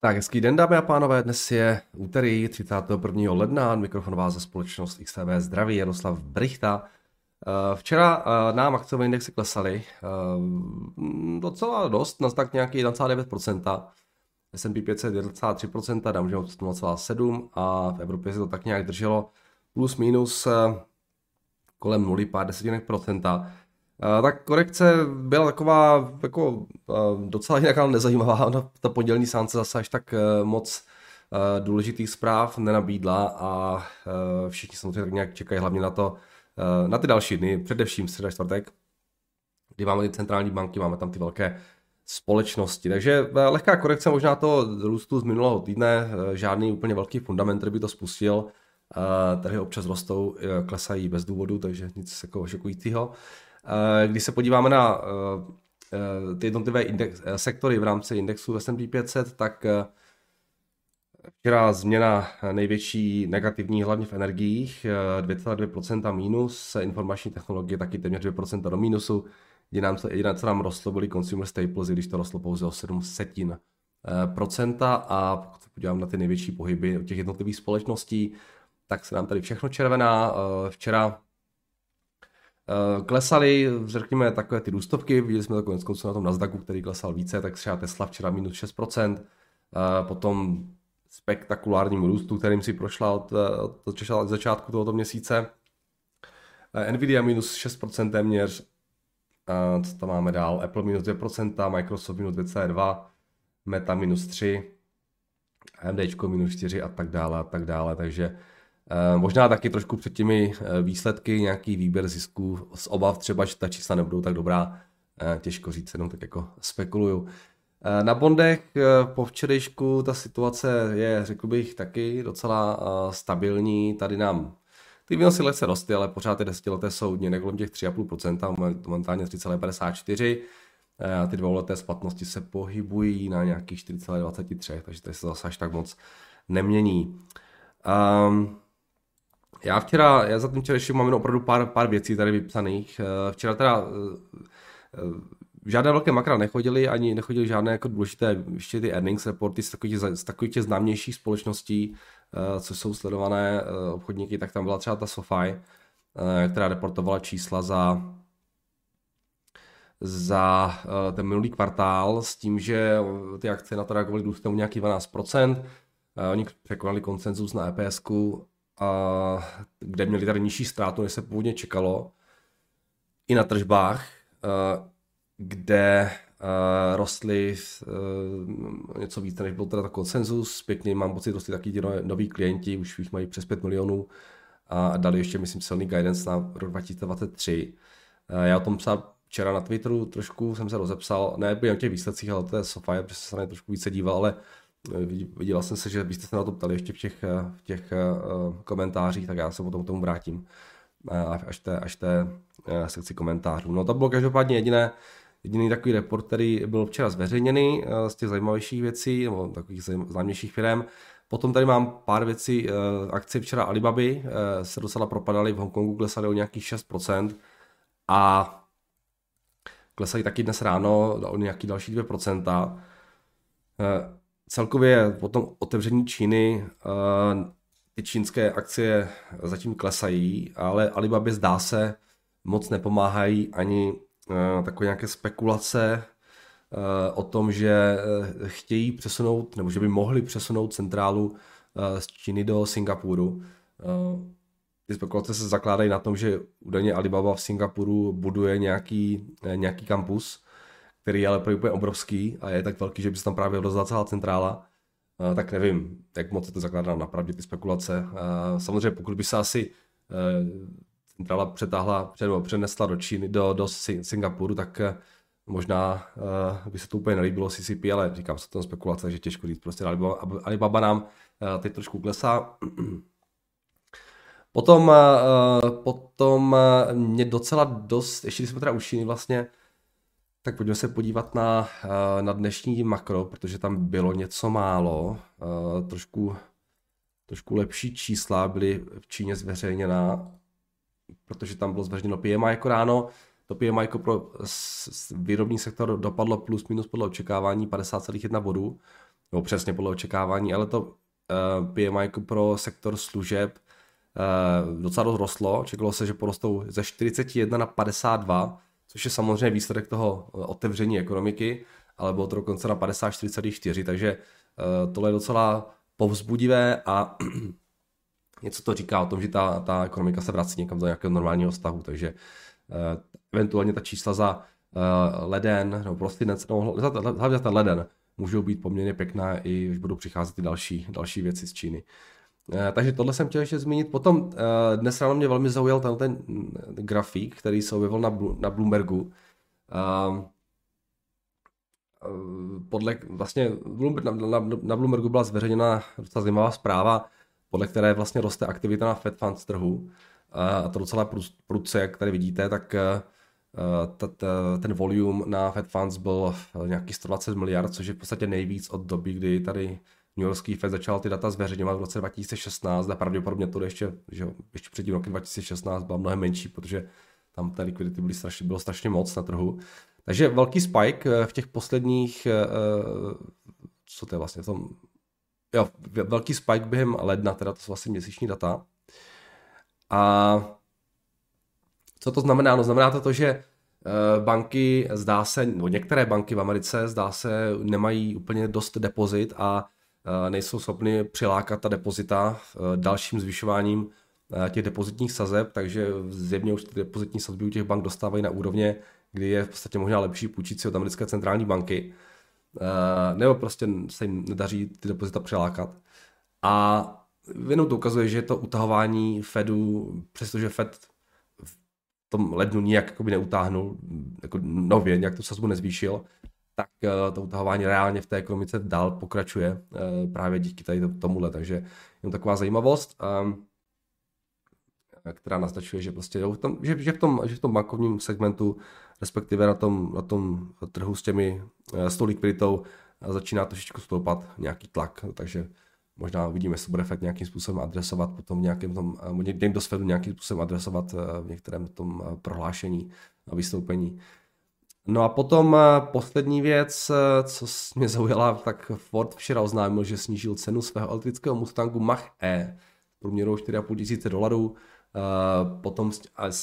Tak, hezký den, dámy a pánové. Dnes je úterý 31. ledna. Mikrofonová ze společnost XTV zdraví Jaroslav Brichta. Eh, včera eh, nám akciové indexy klesaly eh, docela dost, na tak nějaký 1,9%, S&P 500 1,3%, Dow Jones 0,7% a v Evropě se to tak nějak drželo plus minus kolem 0, pár desetinek procenta. Tak korekce byla taková jako docela jinak, ale nezajímavá. Ta pondělní sánce zase až tak moc důležitých zpráv nenabídla a všichni samozřejmě tak nějak čekají hlavně na to, na ty další dny, především středa čtvrtek, kdy máme ty centrální banky, máme tam ty velké společnosti. Takže lehká korekce možná to růstu z minulého týdne, žádný úplně velký fundament, který by to spustil. Trhy občas rostou, klesají bez důvodu, takže nic jako šokujícího. Eh, když se podíváme na eh, eh, ty jednotlivé index, sektory v rámci indexu S&P 500, tak včera změna největší negativní hlavně v energiích, 2,2% minus, informační technologie taky téměř 2% do minusu, jediné, jediné, co nám rostlo, byly consumer staples, když to rostlo pouze o 7 setin procenta a pokud se podívám na ty největší pohyby těch jednotlivých společností, tak se nám tady všechno červená. Včera klesaly, řekněme, takové ty růstovky, viděli jsme to konec konců na tom Nasdaqu, který klesal více, tak třeba Tesla včera minus 6%, eh, potom spektakulárním růstu, kterým si prošla od, eh, od, začátku tohoto měsíce. Nvidia minus 6% téměř, co tam máme dál, Apple minus 2%, Microsoft minus 2,2%, Meta minus 3%, AMD minus 4 a tak dále a tak dále, takže Eh, možná taky trošku před těmi eh, výsledky, nějaký výběr zisků z obav třeba, že ta čísla nebudou tak dobrá, eh, těžko říct, jenom tak jako spekuluju. Na bondech po včerejšku ta situace je, řekl bych, taky docela stabilní. Tady nám ty výnosy lehce rostly, ale pořád ty desetileté jsou někde kolem těch 3,5%, momentálně 3,54%. A ty dvouleté splatnosti se pohybují na nějakých 4,23, takže to se zase až tak moc nemění. Um, já včera, já za tím včerejším mám opravdu pár, pár věcí tady vypsaných. Eh, včera teda eh, eh, žádné velké makra nechodily, ani nechodily žádné jako důležité ještě ty earnings reporty z takových, z takových těch známějších společností, co jsou sledované obchodníky, tak tam byla třeba ta SoFi, která reportovala čísla za za ten minulý kvartál s tím, že ty akce na to reagovaly růstem nějaký 12%. Oni překonali konsenzus na EPS kde měli tady nižší ztrátu, než se původně čekalo. I na tržbách, kde rostly něco víc, než byl teda konsenzus. Pěkně mám pocit, rostly taky ti noví klienti, už jich mají přes 5 milionů a dali ještě, myslím, silný guidance na rok 2023. Já o tom psal včera na Twitteru trošku, jsem se rozepsal, ne o těch výsledcích, ale to je Sofia, protože se na ně trošku více díval, ale Viděl jsem se, že byste se na to ptali ještě v těch, v těch uh, komentářích, tak já se potom k tomu vrátím až té, až té sekci komentářů. No to bylo každopádně jediné, jediný takový report, který byl včera zveřejněný z těch zajímavějších věcí, nebo takových známějších firm. Potom tady mám pár věcí, akcie včera Alibaby se docela propadaly, v Hongkongu klesaly o nějakých 6% a klesají taky dnes ráno o nějaký další 2%. Celkově po tom otevření Číny uh, ty čínské akcie zatím klesají, ale Alibaba zdá se moc nepomáhají ani uh, takové nějaké spekulace uh, o tom, že chtějí přesunout, nebo že by mohli přesunout centrálu z Číny do Singapuru. Ty spekulace se zakládají na tom, že údajně Alibaba v Singapuru buduje nějaký, nějaký kampus, který je ale pro úplně obrovský a je tak velký, že by se tam právě odezvala celá centrála, uh, tak nevím, jak moc je to zakládá na pravdě ty spekulace. Uh, samozřejmě pokud by se asi uh, centrála přetáhla, nebo přenesla do Číny, do, do Singapuru, tak možná by se to úplně nelíbilo CCP, ale říkám se to spekulace, že těžko říct. Prostě Alibaba, Alibaba nám teď trošku klesá. Potom, potom mě docela dost, ještě když jsme teda u Číny vlastně, tak pojďme se podívat na, eh, na dnešní makro, protože tam bylo něco málo. Eh, trošku, trošku lepší čísla byly v Číně zveřejněna, protože tam bylo zveřejněno PMI jako ráno. To PMI jako pro výrobní sektor dopadlo plus minus podle očekávání 50,1 bodů. nebo přesně podle očekávání, ale to uh, PMI pro sektor služeb docela rostlo. Čekalo se, že porostou ze 41 na 52, což je samozřejmě výsledek toho otevření ekonomiky, ale bylo to dokonce na 54,4, takže uh, tohle je docela povzbudivé a něco to říká o tom, že ta, ta ekonomika se vrací někam do nějakého normálního stavu, takže uh, eventuálně ta čísla za leden, nebo prosinec, no, hlavně ten leden, můžou být poměrně pěkná, i když budou přicházet ty další, další věci z Číny. Uh, takže tohle jsem chtěl ještě zmínit. Potom uh, dnes ráno mě velmi zaujal ten, ten grafik, který se objevil na, na Bloombergu. Uh, podle vlastně na, na, na Bloombergu byla zveřejněna docela zajímavá zpráva, podle které vlastně roste aktivita na Fed Funds trhu. A to docela prudce, jak tady vidíte, tak ten volume na Fed Funds byl nějaký 120 miliard, což je v podstatě nejvíc od doby, kdy tady New Yorkský Fed začal ty data zveřejňovat v roce 2016 a pravděpodobně to ještě, že ještě před tím rokem 2016 byla mnohem menší, protože tam té likvidity byly strašně, bylo strašně moc na trhu. Takže velký spike eh, v těch posledních, eh, co to je vlastně, v tom, jo, velký spike během ledna, teda to jsou vlastně měsíční data. A co to znamená? No znamená to to, že eh, banky zdá se, no některé banky v Americe zdá se nemají úplně dost depozit a nejsou schopny přilákat ta depozita dalším zvyšováním těch depozitních sazeb, takže zjevně už ty depozitní sazby u těch bank dostávají na úrovně, kdy je v podstatě možná lepší půjčit si od americké centrální banky, nebo prostě se jim nedaří ty depozita přelákat. A jenom to ukazuje, že to utahování Fedu, přestože Fed v tom lednu nijak neutáhnul, jako nově, nějak tu sazbu nezvýšil, tak to utahování reálně v té ekonomice dál pokračuje právě díky tady tomuhle, takže jenom taková zajímavost která naznačuje, že prostě že, že, v tom, že v tom bankovním segmentu, respektive na tom, na tom trhu s těmi, eh, s tou likviditou začíná trošičku stoupat nějaký tlak, takže možná uvidíme, jestli bude Fed nějakým způsobem adresovat potom v nějakém tom, eh, někde do Fedu nějakým způsobem adresovat eh, v některém tom prohlášení a vystoupení. No a potom poslední věc, co mě zaujala, tak Ford včera oznámil, že snížil cenu svého elektrického Mustangu Mach-E průměrou 4,5 tisíce dolarů Eh, potom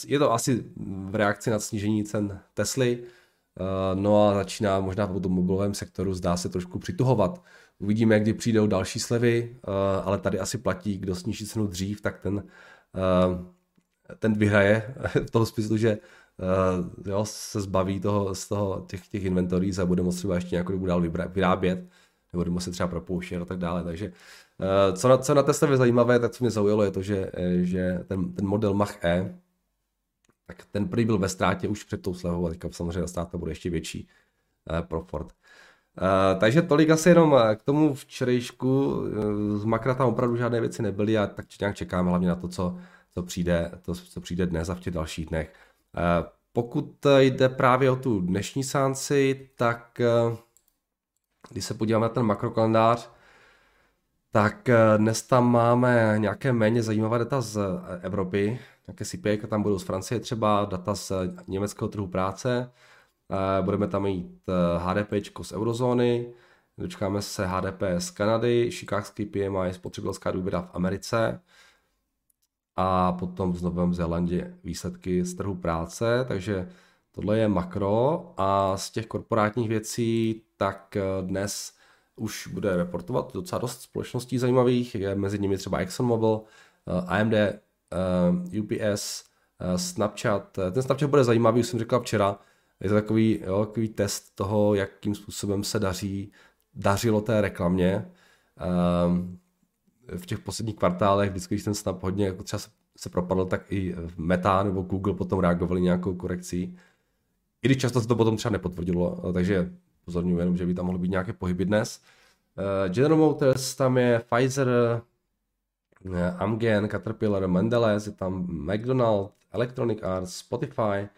je to asi v reakci na snížení cen Tesly, eh, no a začíná možná v tom mobilovém sektoru zdá se trošku přituhovat. Uvidíme, kdy přijdou další slevy, eh, ale tady asi platí, kdo sníží cenu dřív, tak ten, ten vyhraje v tom smyslu, že jo, se zbaví toho, z toho, těch, těch inventorí a bude moct třeba ještě nějakou dobu dál vyrábět, nebo bude muset třeba propouštět a tak dále. Takže Eh, co na, co na Tesla zajímavé, tak co mě zaujalo, je to, že, eh, že ten, ten model Mach E, tak ten prý byl ve ztrátě už před tou slevou, a teďka samozřejmě ztráta bude ještě větší uh, pro Ford. Uh, takže tolik asi jenom k tomu včerejšku. Uh, z makra tam opravdu žádné věci nebyly a tak nějak čekáme hlavně na to, co, co, přijde, to, co přijde dnes a v těch dalších dnech. Pokud jde právě o tu dnešní sánci, tak uh, když se podíváme na ten makrokalendář, tak eh, dnes tam máme nějaké méně zajímavé data z eh, Evropy, nějaké CPI, tam budou z Francie třeba, data z německého trhu práce, eh, budeme tam mít HDP z eurozóny, dočkáme se HDP z Kanady, Chicagský PMI, spotřebitelská důvěra v Americe a potom v Novém Zélandě výsledky z trhu práce, takže tohle je makro a z těch korporátních věcí tak dnes už bude reportovat docela dost společností zajímavých, je mezi nimi třeba ExxonMobil, eh, AMD, eh, UPS, eh, Snapchat. Ten Snapchat bude zajímavý, už jsem říkal včera, je to takový, jo, takový test toho, jakým způsobem se daří, dařilo té reklamě. V těch posledních kvartálech, vždycky, když ten Snap hodně jako třeba se propadl, tak i Meta nebo Google potom reagovali nějakou korekcí. I když často se to potom třeba nepotvrdilo, takže Pozorňuji jenom, že by tam mohly být nějaké pohyby dnes. Uh, General Motors, tam je Pfizer, uh, Amgen, Caterpillar, Mendelez, je tam McDonald, Electronic Arts, Spotify,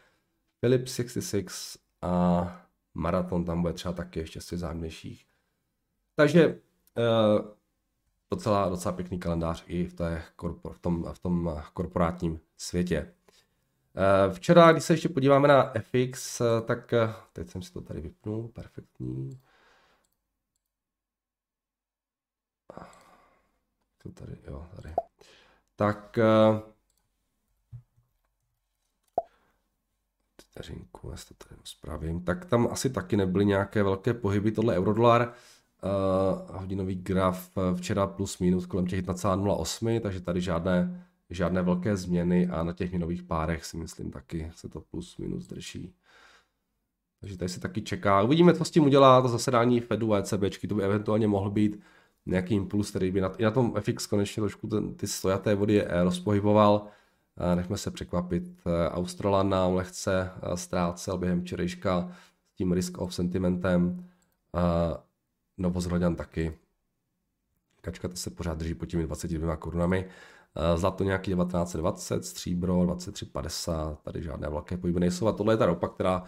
Philips 66 a Marathon tam bude třeba taky ještě z zájemnějších. Takže docela, docela pěkný kalendář i v, té, v, tom, v tom korporátním světě. Eh, včera, když se ještě podíváme na FX, eh, tak eh, teď jsem si to tady vypnul, perfektní. to tady, jo, tady. Tak vteřinku, já to tady spravím, tak tam asi taky nebyly nějaké velké pohyby, tohle eurodolar, uh, hodinový graf včera plus minus kolem těch 1,08, takže tady žádné, žádné velké změny a na těch měnových párech si myslím taky se to plus minus drží. Takže tady se taky čeká. Uvidíme, co s tím udělá to zasedání Fedu a ECBčky. To by eventuálně mohl být nějaký impuls, který by na, i na tom FX konečně trošku ten, ty stojaté vody eh, rozpohyboval. Eh, nechme se překvapit. Eh, Australan nám lehce ztrácel během včerejška s tím risk-off sentimentem. Novozhledan taky. Kačka se pořád drží pod těmi 22 korunami. Zlato nějaký 1920, stříbro 2350, tady žádné velké pohyby nejsou. A tohle je ta ropa, která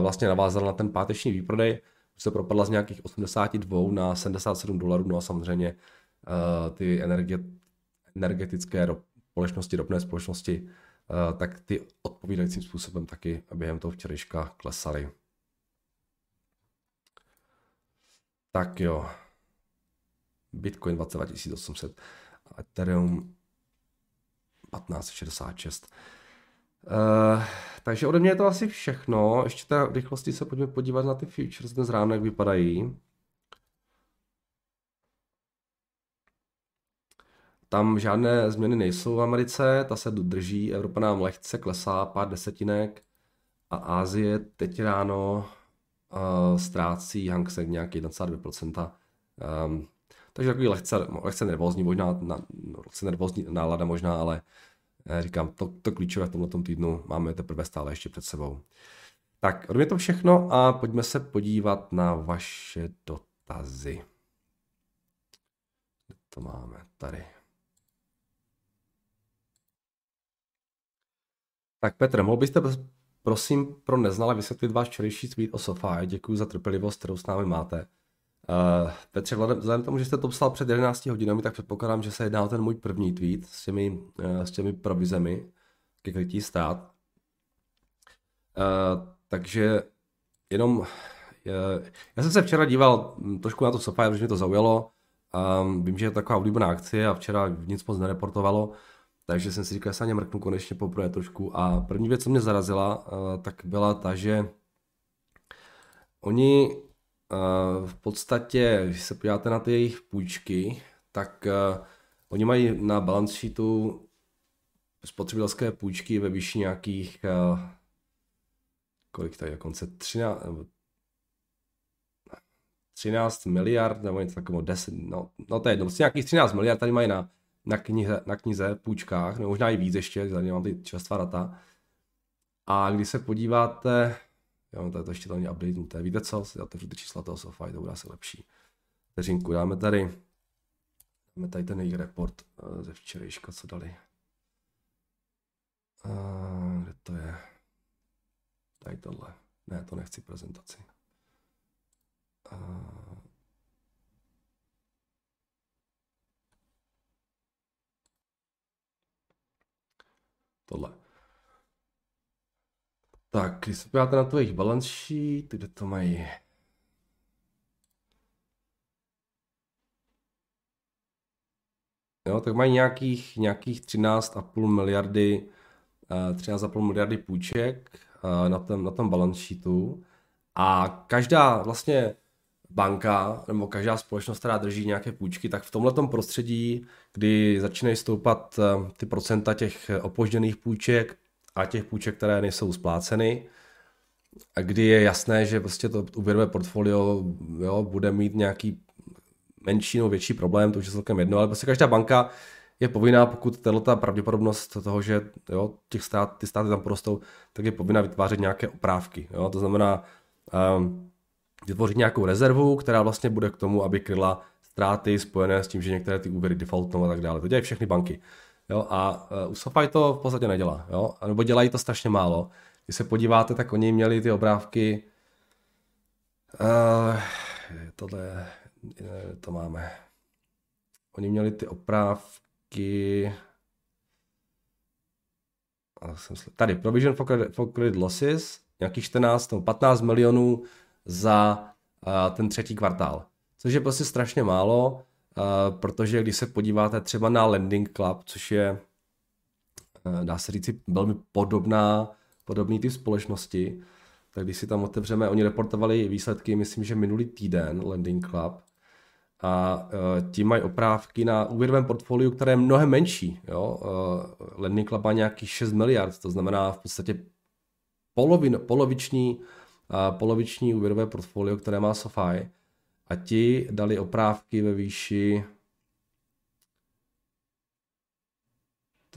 vlastně navázala na ten páteční výprodej, se propadla z nějakých 82 na 77 dolarů, no a samozřejmě uh, ty energie, energetické společnosti, ropné společnosti, tak ty odpovídajícím způsobem taky během toho včerejška klesaly. Tak jo. Bitcoin 22 800, Ethereum 1566. Uh, takže ode mě je to asi všechno. Ještě ta rychlosti se pojďme podívat na ty futures dnes ráno, jak vypadají. Tam žádné změny nejsou v Americe, ta se drží, Evropa nám lehce klesá, pár desetinek a Ázie teď ráno uh, ztrácí Hang Seng nějaký 1,2%. Um, takže takový lehce, lehce nervózní, možná, na, lehce nervózní nálada možná, ale Eh, říkám, to, to klíčové v tomto týdnu máme teprve stále ještě před sebou. Tak, od mě to všechno a pojďme se podívat na vaše dotazy. Kde to máme? Tady. Tak Petr, mohl byste prosím pro neznale vysvětlit váš včerejší tweet o Sofii. Děkuji za trpělivost, kterou s námi máte. Uh, Petře, vzhledem tomu, že jste to psal před 11 hodinami, tak předpokládám, že se jedná o ten můj první tweet s těmi, uh, s těmi provizemi ke krytí stát. Uh, takže jenom, uh, já jsem se včera díval hm, trošku na to Sofia, protože mě to zaujalo. Um, vím, že je to taková oblíbená akcie a včera nic moc nereportovalo, takže jsem si říkal, že se na ně mrknu konečně poprvé trošku. A první věc, co mě zarazila, uh, tak byla ta, že oni v podstatě, když se podíváte na ty jejich půjčky, tak uh, oni mají na balance sheetu spotřebitelské půjčky ve výši nějakých kolik tady dokonce 13, 13 miliard nebo něco takového 10, no, no to je jedno, prostě nějakých 13 miliard tady mají na, na, knize, na knize, půjčkách, nebo možná i víc ještě, tady mám ty čerstvá data. A když se podíváte Jo, to, to ještě tam update. Víte co? Si otevřu ty čísla toho SoFi, to bude asi lepší. Vteřinku, dáme tady dáme tady ten jejich report uh, ze včerejška, co dali. Uh, kde to je? Tady tohle. Ne, to nechci prezentaci. Uh, tohle. Tak, když se podíváte na to jejich balance sheet, kde to mají? Jo, tak mají nějakých, nějakých 13,5 miliardy, 13,5 eh, miliardy půjček eh, na tom, na tom balance sheetu. A každá vlastně banka nebo každá společnost, která drží nějaké půjčky, tak v tomhle prostředí, kdy začínají stoupat eh, ty procenta těch opožděných půjček, a těch půjček, které nejsou spláceny, a kdy je jasné, že prostě to úvěrové portfolio jo, bude mít nějaký menší nebo větší problém, to už je celkem jedno, ale prostě každá banka je povinná, pokud tato pravděpodobnost toho, že jo, těch stát, ty státy tam porostou, tak je povinná vytvářet nějaké oprávky. Jo? To znamená um, vytvořit nějakou rezervu, která vlastně bude k tomu, aby kryla ztráty spojené s tím, že některé ty úvěry defaultnou a tak dále. To dělají všechny banky. Jo, a uh, u SoFi to v podstatě nedělá, jo, nebo dělají to strašně málo. Když se podíváte, tak oni měli ty obrávky, uh, tohle, uh, to máme, oni měli ty oprávky, tady provision for credit, for credit losses, nějakých 14 nebo 15 milionů za uh, ten třetí kvartál, což je prostě strašně málo. protože když se podíváte třeba na Landing Club, což je, dá se říct, velmi podobná, podobný typ společnosti, tak když si tam otevřeme, oni reportovali výsledky, myslím, že minulý týden Landing Club, a uh, ti mají oprávky na úvěrovém portfoliu, které je mnohem menší. Jo? Uh, Landing Club má nějakých 6 miliard, to znamená v podstatě polovin, poloviční, poloviční úvěrové portfolio, které má SoFi. A ti dali oprávky ve výši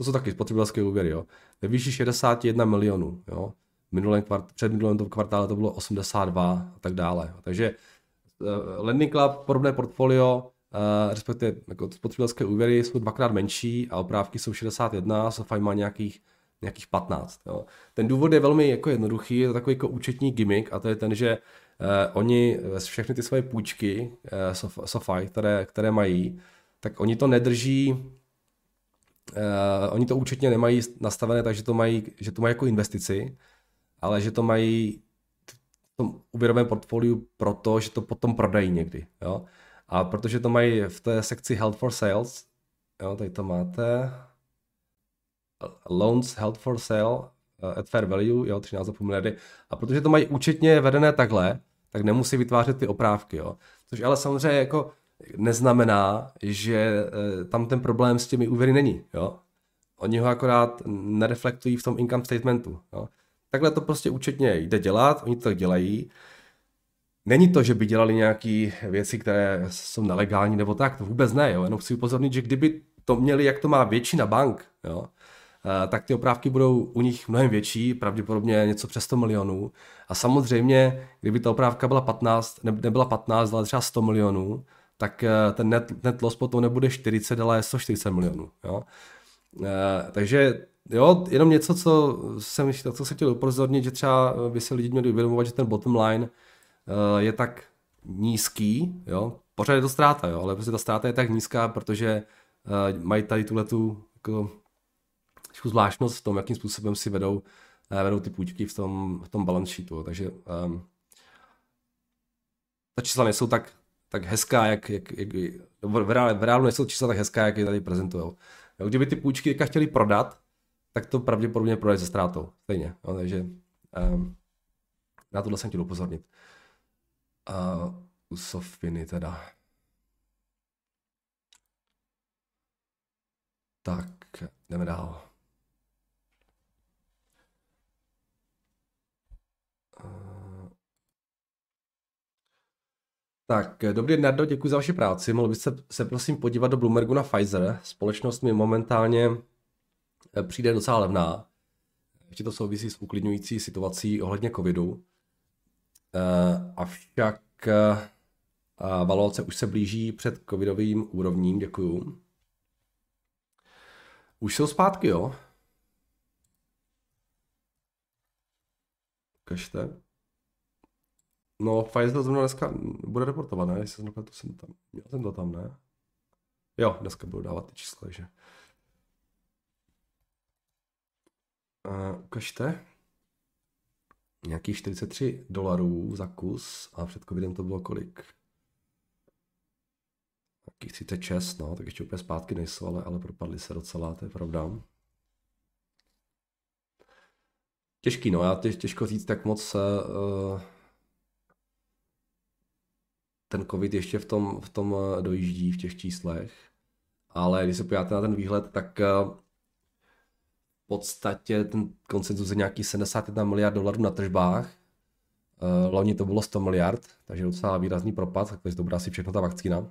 to jsou taky spotřebitelské úvěry, jo, ve výši 61 milionů, jo. Minulém kvart, před minulém kvartále to bylo 82 a tak dále. Takže uh, Lending Club, podobné portfolio, uh, respektive jako spotřebitelské úvěry jsou dvakrát menší a oprávky jsou 61, SoFi má nějakých, nějakých 15. Jo. Ten důvod je velmi jako jednoduchý, je to takový jako účetní gimmick a to je ten, že uh, oni všechny ty svoje půjčky, uh, SoFi, které, které mají, tak oni to nedrží Uh, oni to účetně nemají nastavené takže to mají, že to mají jako investici, ale že to mají tom úvěrovém portfoliu proto, že to potom prodají někdy. Jo? A protože to mají v té sekci Held for Sales, jo, tady to máte, loans held for sale uh, at fair value, jo, 13,5 miliardy. A protože to mají účetně vedené takhle, tak nemusí vytvářet ty oprávky, jo. Což ale samozřejmě jako neznamená, že uh, tam ten problém s těmi úvěry není, jo. Oni ho akorát nereflektují v tom income statementu, jo. Takhle to prostě účetně jde dělat, oni to tak dělají. Není to, že by dělali nějaké věci, které jsou nelegální nebo tak, to vůbec ne, jo. jenom chci upozornit, že kdyby to měli, jak to má většina bank, jo, eh, tak ty oprávky budou u nich mnohem větší, pravděpodobně něco přes 100 milionů. A samozřejmě, kdyby ta oprávka byla 15, ne, nebyla 15, ale třeba 100 milionů, tak eh, ten net, net loss potom nebude 40, ale 140 milionů. Jo. Eh, takže Jo, jenom něco, co jsem, co jsem chtěl upozornit, že třeba by se lidi měli uvědomovat, že ten bottom line je tak nízký, jo, pořád je to ztráta, jo, ale prostě ta ztráta je tak nízká, protože mají tady tuhle tu jako, zvláštnost v tom, jakým způsobem si vedou, uh, vedou ty půjčky v tom, v tom balance sheetu, takže um, ta čísla nejsou tak, tak hezká, jak, jak, jak v, reálu, v reálu nejsou čísla tak hezká, jak je tady prezentují. Kdyby ty půjčky chtěli prodat, tak to pravděpodobně prodají se ztrátou. Stejně. No, takže um, na tohle jsem chtěl upozornit. Uh, u Sofiny teda. Tak, jdeme dál. Tak, dobrý den, Nardo, děkuji za vaši práci. Mohl byste se prosím podívat do Bloombergu na Pfizer. Společnost mi momentálně Eh, přijde docela levná. Ještě to souvisí s uklidňující situací ohledně covidu. Eh, avšak eh, valorizace už se blíží před covidovým úrovním, děkuju. Už jsou zpátky, jo? Ukažte. No, Pfizer zrovna dneska bude reportovat, ne? Jestli jsem to jsem tam, měl jsem to tam, ne? Jo, dneska budu dávat ty čísla, že? Uh, ukažte. Nějakých 43 dolarů za kus a před covidem to bylo kolik? Nějakých 36, no, tak ještě úplně zpátky nejsou, ale, ale propadly se docela, to je pravda. Těžký, no, já těž, těžko říct, tak moc uh, ten covid ještě v tom, v tom eh, dojíždí v těch číslech. Ale když se podíváte na ten výhled, tak uh, podstatě ten koncenzus je nějaký 71 miliard dolarů na tržbách. Uh, loni to bylo 100 miliard, takže docela výrazný propad, takže to bude asi všechno ta vakcína.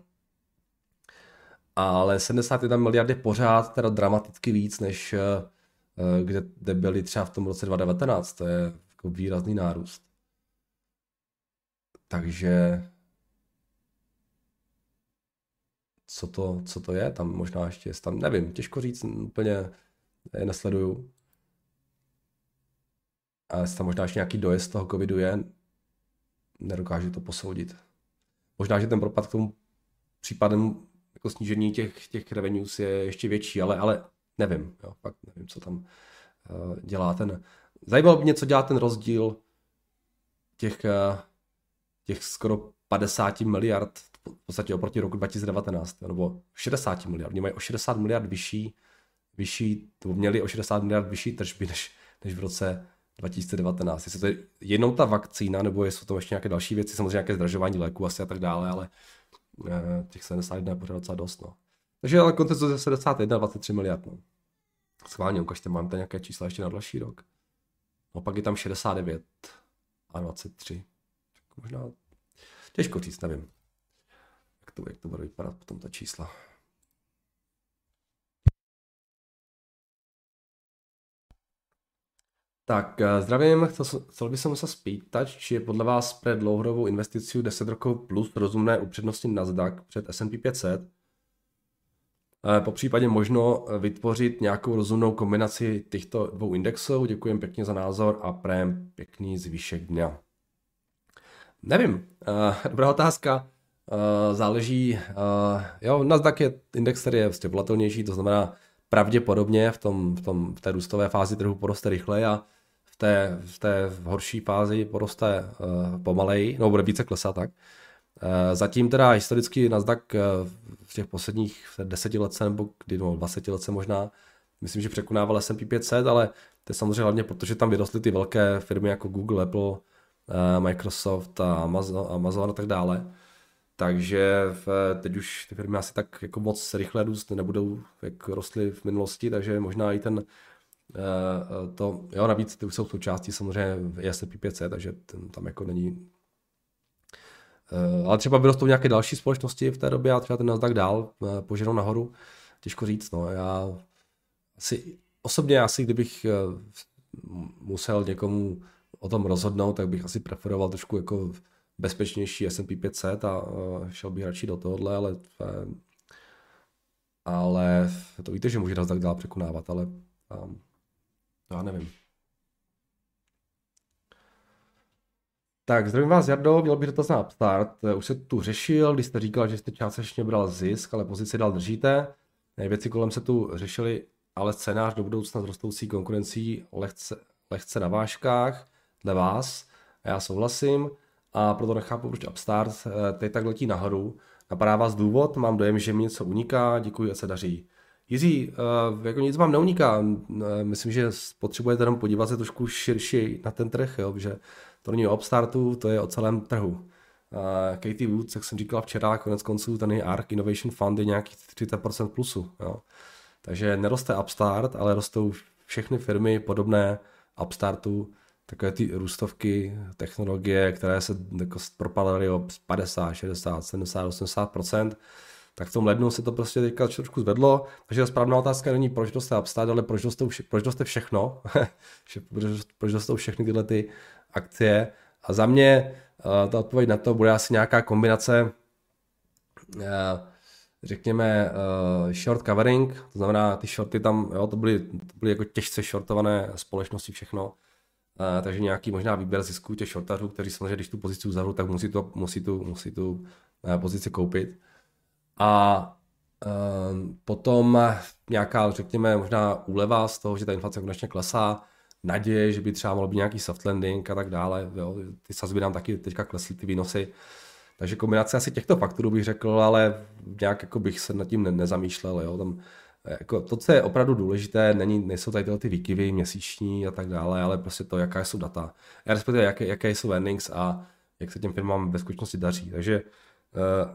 Ale 71 miliard je pořád teda dramaticky víc, než kde, kde byli třeba v tom roce 2019. To je jako výrazný nárůst. Takže co to, co to je? Tam možná ještě tam, nevím, těžko říct úplně je nesleduju. A tam možná ještě nějaký dojezd toho covidu je, nedokážu to posoudit. Možná, že ten propad k tomu případem jako snížení těch, těch revenues je ještě větší, ale, ale nevím, jo, fakt nevím, co tam uh, dělá ten. Zajímalo by mě, co dělá ten rozdíl těch, uh, těch skoro 50 miliard v podstatě oproti roku 2019, nebo 60 miliard. Oni mají o 60 miliard vyšší, vyšší to měli o 60 miliard vyšší tržby než, než v roce 2019. Jestli to je jenom ta vakcína, nebo jsou to ještě nějaké další věci, samozřejmě nějaké zdražování léku asi a tak dále, ale eh, těch 71 je pořád docela dost. No. Takže ale kontext je 71, 23 miliard. No. Schválně, ukažte, mám tam nějaké čísla ještě na další rok. No pak je tam 69 a 23. Možná těžko říct, nevím. Jak to, jak to bude vypadat potom ta čísla. Tak, eh, zdravím, chcel, chcel bych se spýtat, či je podle vás pre dlouhodobou investici 10 rokov plus rozumné upřednostnit Nasdaq před S&P 500? Eh, po případě možno vytvořit nějakou rozumnou kombinaci těchto dvou indexů. Děkujem pěkně za názor a prém pěkný zvyšek dňa. Nevím, eh, dobrá otázka. Záleží, jo, Nasdaq je index, který je vlastně volatilnější, to znamená pravděpodobně v, tom, v, tom, v té růstové fázi trhu poroste rychleji a té, v té horší fázi poroste uh, pomaleji, nebo bude více klesat tak. Zatím teda historicky Nasdaq v těch posledních deseti let nebo kdy, no, 20 let možná, myslím, že překonával S&P 500, ale to je samozřejmě hlavně protože tam vyrostly ty velké firmy jako Google, Apple, Microsoft a Amazon, Amazon a tak dále. Takže v, teď už ty firmy asi tak jako moc rychle růst nebudou, jak rostly v minulosti, takže možná i ten Eh, eh, to, jo, navíc ty jsou součástí samozřejmě S&P 500, takže ten, tam jako není eh, ale třeba vyrostou nějaké další společnosti v té době a třeba ten Nasdaq dál poženou nahoru. Těžko říct, no. Já asi, osobně asi, kdybych musel někomu o tom rozhodnout, tak bych asi preferoval trošku jako bezpečnější S&P 500 a šel bych radši do tohohle, ale ale to víte, že může Nasdaq dál překonávat, ale um, já nevím. Tak, zdravím vás, Jardo, měl bych dotaz na Upstart. Už se tu řešil, když jste říkal, že jste částečně bral zisk, ale pozici dál držíte. Věci kolem se tu řešily, ale scénář do budoucna s rostoucí konkurencí lehce, lehce na vážkách dle vás. A já souhlasím a proto nechápu, proč Upstart eh, teď tak letí nahoru. Napadá vás důvod, mám dojem, že mi něco uniká, děkuji a se daří. Jiří, uh, jako nic vám neuniká. Myslím, že potřebujete jenom podívat se trošku širší na ten trh, jo, že to není o upstartu, to je o celém trhu. Katie Woods, jak jsem říkal včera, konec konců ten ARK Innovation Fund je nějaký 30% plusu. Jo. Takže neroste upstart, ale rostou všechny firmy podobné upstartu, takové ty růstovky, technologie, které se jako propadaly o 50, 60, 70, 80% tak v tom lednu se to prostě teďka trošku zvedlo. Takže ta správná otázka není, proč doste Upstart, ale proč doste, proč doste všechno, proč doste všechny tyhle ty akcie. A za mě uh, ta odpověď na to bude asi nějaká kombinace, uh, řekněme, uh, short covering, to znamená, ty shorty tam, jo, to byly, to byly jako těžce shortované společnosti všechno, uh, takže nějaký možná výběr zisků těch shortařů, kteří samozřejmě, když tu pozici uzavřou, tak musí, to, musí tu, musí tu uh, pozici koupit. A uh, potom nějaká, řekněme, možná úleva z toho, že ta inflace konečně klesá, naděje, že by třeba mohl být nějaký soft landing a tak dále. Jo. Ty sazby nám taky teďka klesly ty výnosy. Takže kombinace asi těchto faktorů bych řekl, ale nějak jako bych se nad tím ne- nezamýšlel. Jo. Tam, jako to, co je opravdu důležité, není, nejsou tady ty výkyvy měsíční a tak dále, ale prostě to, jaká jsou data, respektive jaké, jaké jsou earnings a jak se těm firmám ve skutečnosti daří. Takže uh,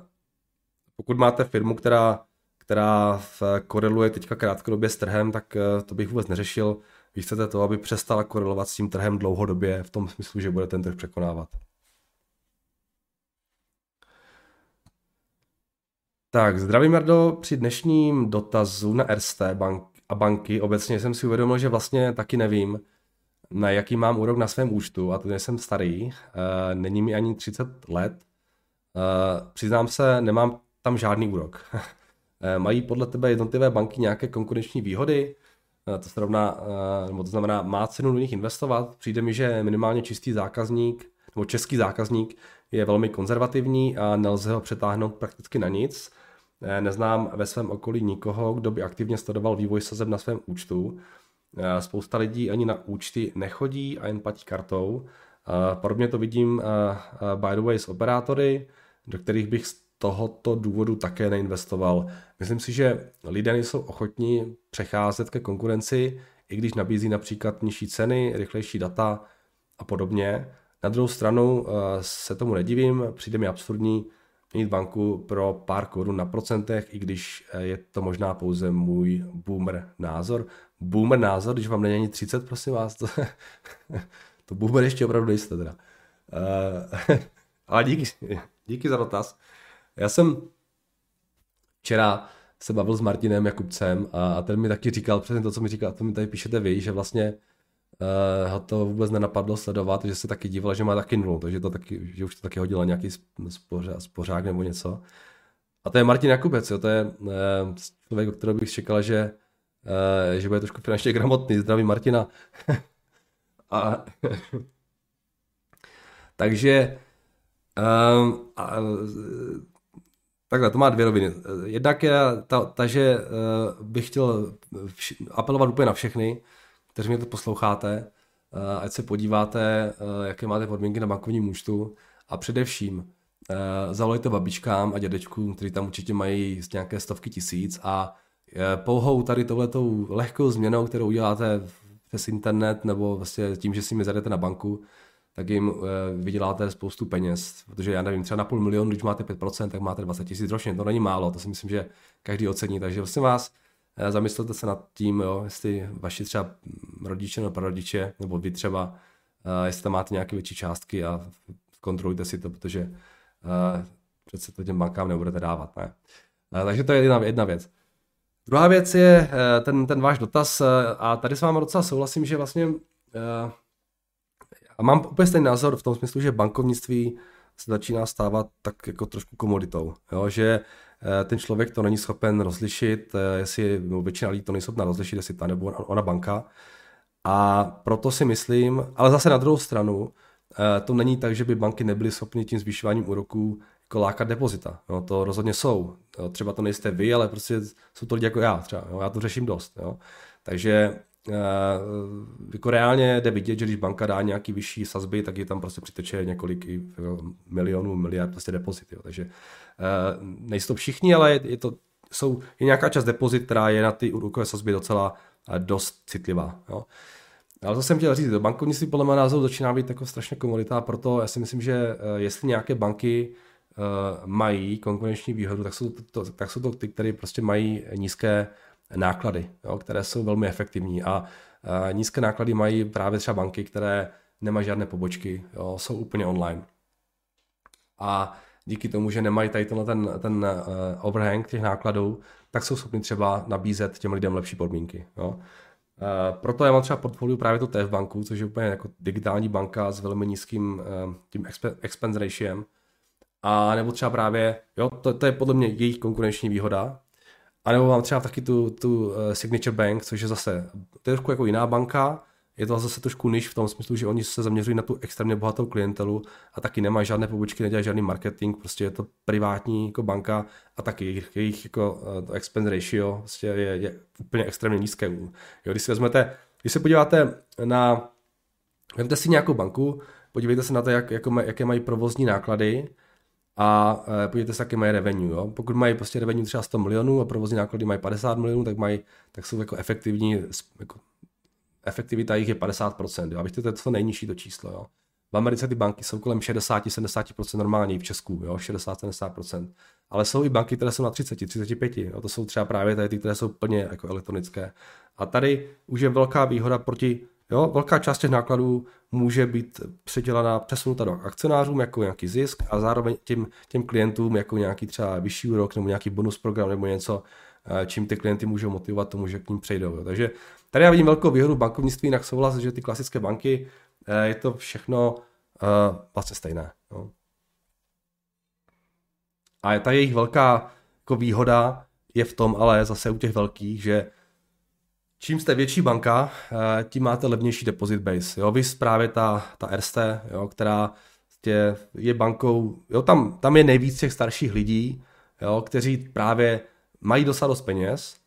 pokud máte firmu, která, která koreluje teďka krátkodobě s trhem, tak eh, to bych vůbec neřešil. Vy chcete to, aby přestala korelovat s tím trhem dlouhodobě, v tom smyslu, že bude ten trh překonávat. Tak, zdravím Jardo, při dnešním dotazu na RST bank a banky obecně jsem si uvědomil, že vlastně taky nevím, na jaký mám úrok na svém účtu a to jsem starý, e, není mi ani 30 let. E, přiznám se, nemám tam žádný úrok. Eh, mají podle tebe jednotlivé banky nějaké konkurenční výhody? Eh, to, srovná, eh, nebo to znamená, má cenu do nich investovat? Přijde mi, že minimálně čistý zákazník, nebo český zákazník je velmi konzervativní a nelze ho přetáhnout prakticky na nic. Neznám ve svém okolí nikoho, kdo by aktivně sledoval vývoj sazeb na svém účtu. Spousta lidí ani na účty nechodí a jen platí kartou. Podobně to vidím by the way s operátory. do kterých bych z tohoto důvodu také neinvestoval. Myslím si, že lidé nejsou ochotní přecházet ke konkurenci, i když nabízí například nižší ceny, rychlejší data a podobně. Na druhou stranu se tomu nedivím, přijde mi absurdní mít banku pro pár korun na procentech, i když je to možná pouze můj boomer názor. Boomer názor, když vám není ani 30, prosím vás, to, to boomer ještě opravdu nejste teda. Uh, ale díky, díky za dotaz. Já jsem včera se bavil s Martinem Jakubcem a ten mi taky říkal přesně to, co mi říkal, to mi tady píšete vy, že vlastně uh, ho to vůbec nenapadlo sledovat, že se taky díval, že má taky nulu, takže to taky, že už to taky hodilo nějaký spořák, spořák nebo něco. A to je Martin Jakubec, jo, to je uh, člověk, o kterého bych čekal, že, uh, že bude trošku finančně gramotný. Zdraví Martina. a, takže um, a, takhle, to má dvě roviny. Jednak je ta, ta že uh, bych chtěl apelovat úplně na všechny, kteří mě to posloucháte, uh, ať se podíváte, uh, jaké máte podmínky na bankovním účtu. A především uh, zavolejte babičkám a dědečkům, kteří tam určitě mají nějaké stovky tisíc. A uh, pouhou tady touhletou lehkou změnou, kterou uděláte přes internet nebo vlastně tím, že si mi zadete na banku, tak jim vyděláte spoustu peněz, protože já nevím, třeba na půl milionu, když máte 5%, tak máte 20 tisíc ročně, to není málo, to si myslím, že každý ocení, takže vlastně vás Eh, zamyslete se nad tím, jo, jestli vaši třeba rodiče nebo prarodiče, nebo vy třeba, uh, jestli tam máte nějaké větší částky a kontrolujte si to, protože uh, přece to těm bankám nebudete dávat. Ne? Takže to je jedna, jedna věc. Druhá věc je ten, ten váš dotaz a tady s vámi docela souhlasím, že vlastně a mám úplně stejný názor v tom smyslu, že bankovnictví se začíná stávat tak jako trošku komoditou, jo? že Eh, ten člověk to není schopen rozlišit, eh, jestli no, většina lidí to nejsou schopna rozlišit, jestli ta nebo ona banka. A proto si myslím, ale zase na druhou stranu, eh, to není tak, že by banky nebyly schopny tím zvyšováním úroků jako lákat depozita. No, to rozhodně jsou. Třeba to nejste vy, ale prostě jsou to lidi jako já. Třeba, jo, já to řeším dost. Jo. Takže jako reálně jde vidět, že když banka dá nějaký vyšší sazby, tak je tam prostě přiteče několik milionů, miliard prostě depozit. Jo. Takže Eh, nejsou všichni, ale je to, jsou, je nějaká část depozit, která je na ty úrokové sazby docela eh, dost citlivá. Jo. Ale to jsem chtěl říct, bankovnictví podle mého názoru začíná být jako strašně komodita, proto já si myslím, že eh, jestli nějaké banky mají konkurenční výhodu, tak jsou to, tak jsou to ty, které prostě mají nízké náklady, jo, které jsou velmi efektivní a nízké náklady mají právě třeba banky, které nemají žádné pobočky, jo, jsou úplně online. A díky tomu, že nemají tady tenhle ten, ten uh, overhang těch nákladů, tak jsou schopni třeba nabízet těm lidem lepší podmínky. Jo. Uh, proto já mám třeba portfolio právě to TF banku, což je úplně jako digitální banka s velmi nízkým tím expense ratiem. A nebo třeba právě, jo, to, to je podle mě jejich konkurenční výhoda. A nebo mám třeba taky tu, tu uh, Signature Bank, což je zase, to je trošku jako jiná banka, je to zase trošku niž v tom smyslu, že oni se zaměřují na tu extrémně bohatou klientelu a taky nemají žádné pobočky, nedělají žádný marketing, prostě je to privátní jako banka a taky jejich, jejich jako uh, expense ratio prostě je, je úplně extrémně nízké. Jo, když si vezmete, když se podíváte na, vezmete si nějakou banku, podívejte se na to, jak, jako, jaké mají provozní náklady a uh, podívejte se, jaké mají revenue. Jo? Pokud mají prostě revenue třeba 100 milionů a provozní náklady mají 50 milionů, tak, mají, tak jsou jako efektivní jako efektivita jich je 50%, jo, abyste to je to nejnižší to číslo, jo. V Americe ty banky jsou kolem 60-70% normální, v Česku, jo, 60-70%. Ale jsou i banky, které jsou na 30, 35, jo, to jsou třeba právě tady ty, které jsou plně jako elektronické. A tady už je velká výhoda proti, jo, velká část těch nákladů může být předělaná, přesunuta do akcionářům jako nějaký zisk a zároveň těm, těm klientům jako nějaký třeba vyšší úrok nebo nějaký bonus program nebo něco, eh, čím ty klienty můžou motivovat tomu, že k ním přejdou. Jo. Takže Tady já vidím velkou výhodu bankovnictví, jinak souhlas, že ty klasické banky, eh, je to všechno uh, vlastně stejné. No. A ta jejich velká jako výhoda je v tom, ale zase u těch velkých, že čím jste větší banka, eh, tím máte levnější deposit base. Jo, vy právě ta, ta Erste, jo, která je, je bankou, jo, tam, tam je nejvíc těch starších lidí, jo, kteří právě mají dost dost peněz,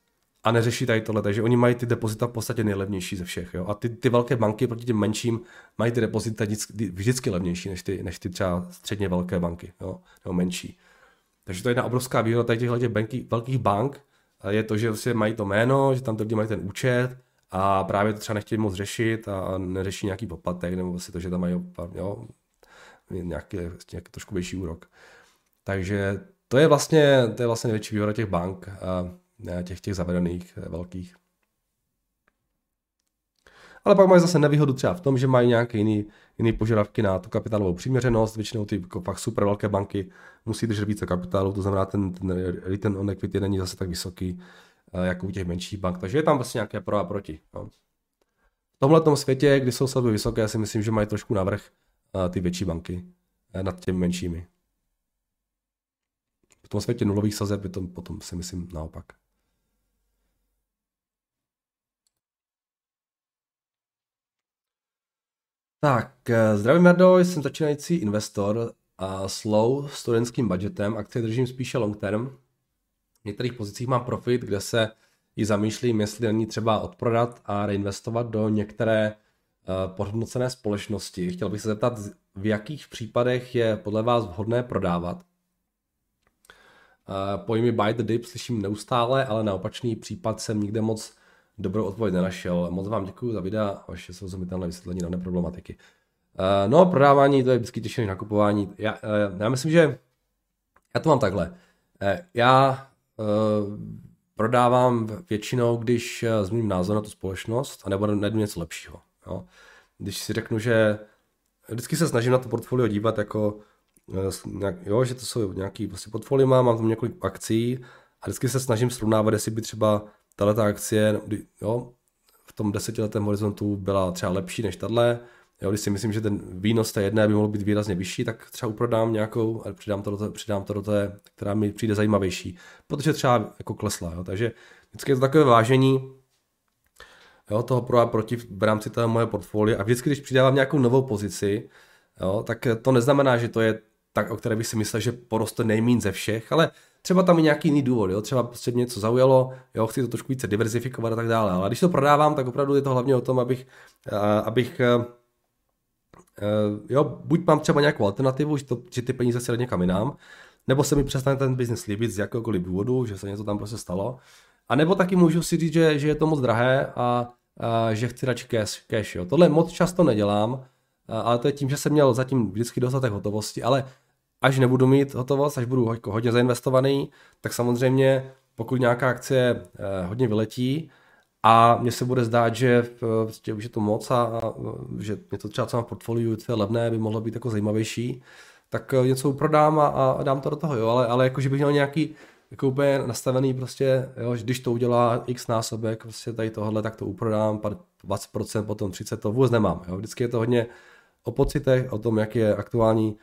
a neřeší tady tohle, takže oni mají ty depozita v podstatě nejlevnější ze všech. Jo? A ty, ty velké banky proti těm menším mají ty depozita vždycky, vždycky levnější než ty, než ty třeba středně velké banky, jo? nebo menší. Takže to je jedna obrovská výhoda tady těchto těch banky, velkých bank, je to, že si mají to jméno, že tam ty lidi mají ten účet a právě to třeba nechtějí moc řešit a neřeší nějaký poplatek, nebo vlastně to, že tam mají jo, nějaký, nějaký trošku větší úrok. Takže to je vlastně, to je vlastně největší výhoda těch bank. Těch, těch zavedených eh, velkých. Ale pak mají zase nevýhodu třeba v tom, že mají nějaké jiný, jiný požadavky na tu kapitálovou přiměřenost. Většinou ty jako fakt super velké banky musí držet více kapitálu, to znamená, ten, ten return on equity není zase tak vysoký eh, jako u těch menších bank. Takže je tam vlastně nějaké pro a proti. No. V tomhle světě, kdy jsou sazby vysoké, já si myslím, že mají trošku navrh eh, ty větší banky nad těmi menšími. V tom světě nulových sazeb je to potom si myslím naopak. Tak, eh, zdravím Jardo, jsem začínající investor a slow studentským budgetem, akcie držím spíše long term. V některých pozicích mám profit, kde se i zamýšlím, jestli není třeba odprodat a reinvestovat do některé uh, podhodnocené společnosti. Chtěl bych se zeptat, v jakých případech je podle vás vhodné prodávat? Uh, pojmy buy the dip slyším neustále, ale na opačný případ jsem nikde moc dobrou odpověď nenašel. Moc vám děkuji za videa a vaše srozumitelné vysvětlení dané problematiky. Uh, no, prodávání, to je vždycky těžší než nakupování. Já, uh, já myslím, že já to mám takhle. Uh, já prodávám většinou, když změním názor na tu společnost, anebo najdu něco lepšího. Jo? Když si řeknu, že vždycky se snažím na to portfolio dívat jako, jo, že to jsou nějaký prostě portfolio, mám, mám tam několik akcí a vždycky se snažím srovnávat, jestli by třeba tato akcie jo, v tom desetiletém horizontu byla třeba lepší než tahle, Jo, když si myslím, že ten výnos té jedné by mohl být výrazně vyšší, tak třeba uprodám nějakou a přidám to do té, přidám to do té která mi přijde zajímavější, protože třeba jako klesla. Jo. Takže vždycky je to takové vážení jo, toho pro a proti v rámci toho moje portfolia a vždycky, když přidávám nějakou novou pozici, jo, tak to neznamená, že to je tak, o které bych si myslel, že poroste nejmín ze všech, ale třeba tam je nějaký jiný důvod, jo? třeba prostě mě něco zaujalo, jo, chci to trošku více diverzifikovat a tak dále, ale když to prodávám, tak opravdu je to hlavně o tom, abych, abych jo, buď mám třeba nějakou alternativu, že, to, že ty peníze si někam jinam, nebo se mi přestane ten biznis líbit z jakéhokoliv důvodu, že se něco tam prostě stalo, a nebo taky můžu si říct, že, že je to moc drahé a, a že chci radši cash, cash jo. Tohle moc často nedělám, ale to je tím, že jsem měl zatím vždycky dostatek hotovosti, ale až nebudu mít hotovost, až budu jako hodně zainvestovaný, tak samozřejmě pokud nějaká akcie eh, hodně vyletí a mně se bude zdát, že prostě už je to moc a, a že mě to třeba co mám v portfoliu, co je levné, by mohlo být jako zajímavější, tak eh, něco prodám a, a dám to do toho, jo, ale, ale jako, že bych měl nějaký jako úplně nastavený prostě, jo, že když to udělá x násobek, prostě tady tohle, tak to uprodám, 20%, potom 30%, to vůbec nemám, jo, vždycky je to hodně o pocitech, o tom, jak je aktuální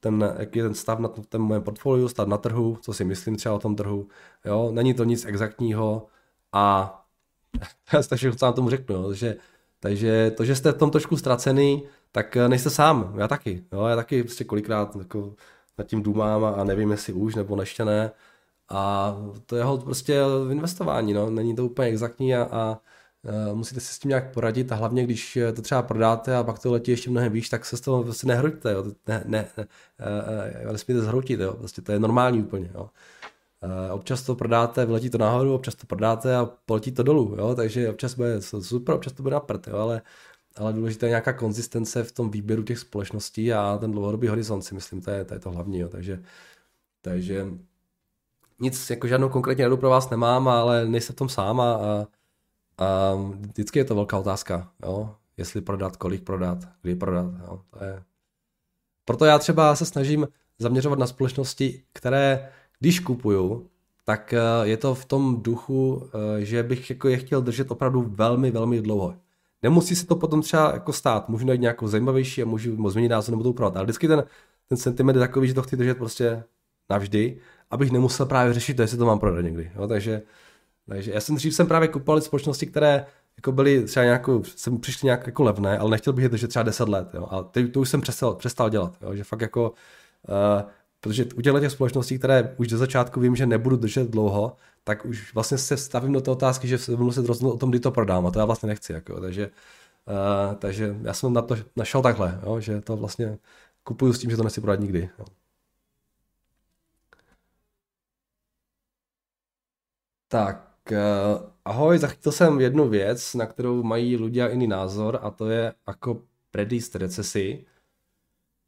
ten, jaký je ten stav na tom mém portfoliu, stav na trhu, co si myslím třeba o tom trhu. Jo? Není to nic exaktního a já si takže sám tomu řeknu, jo? že takže to, že jste v tom trošku ztracený, tak nejste sám, já taky. Jo? Já taky prostě kolikrát jako nad tím důmám a nevím, jestli už nebo ještě ne. A to je prostě investování, no. není to úplně exaktní a, a musíte si s tím nějak poradit a hlavně, když eh, to třeba prodáte a pak to letí ještě mnohem výš, tak se z toho prostě nehroťte, jo. Ne, ne, ne, ne, nesmíte zhroutit, jo. Prostě to je normální úplně, jo. Občas to prodáte, vyletí to nahoru, občas to prodáte a poletí to dolů, jo. takže občas bude super, občas to bude na prd, jo. ale, ale důležité je nějaká konzistence v tom výběru těch společností a ten dlouhodobý horizont si myslím, to je to, je to hlavní, jo. takže, takže nic, jako žádnou konkrétní radu pro vás nemám, ale nejste v tom sám a, a a vždycky je to velká otázka, jo? jestli prodat, kolik prodat, kdy prodat. Jo? To je... Proto já třeba se snažím zaměřovat na společnosti, které, když kupuju, tak eh, je to v tom duchu, eh, že bych jako je chtěl držet opravdu velmi, velmi dlouho. Nemusí se to potom třeba jako stát, můžu najít nějakou zajímavější a můžu změnit názor nebo to prodat. Ale vždycky ten, ten sentiment je takový, že to chci držet prostě navždy, abych nemusel právě řešit, jestli to mám prodat někdy. Jo? Takže takže já jsem dřív jsem právě kupoval společnosti, které jako byly třeba nějakou, jsem přišli nějak jako levné, ale nechtěl bych je držet třeba 10 let, jo. A ty, to už jsem přestal, přestal dělat, jo. že fakt jako, uh, protože u těch společností, které už do začátku vím, že nebudu držet dlouho, tak už vlastně se stavím do té otázky, že se budu muset rozhodnout o tom, kdy to prodám a to já vlastně nechci. Jako, takže, uh, takže já jsem na to našel takhle, jo, že to vlastně kupuju s tím, že to nechci prodat nikdy. Jo. Tak, uh, ahoj, zachytil jsem jednu věc, na kterou mají lidé jiný názor a to je jako predist recesi.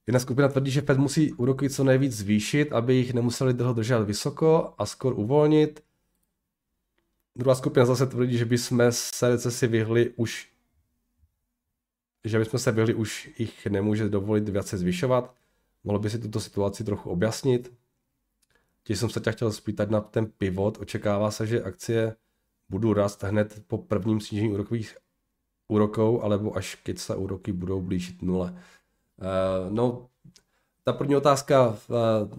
Jedna skupina tvrdí, že Fed musí úroky co nejvíc zvýšit, aby jich nemuseli dlouho držet vysoko a skoro uvolnit. Druhá skupina zase tvrdí, že bychom se recesi vyhli už že bychom se vyhli už jich nemůže dovolit více zvyšovat. Mohl by si tuto situaci trochu objasnit? Těž jsem se tě chtěl spýtat na ten pivot. Očekává se, že akcie budou rast hned po prvním snížení úrokových úrokou, alebo až keď se úroky budou blížit nule. Uh, no, ta první otázka, uh,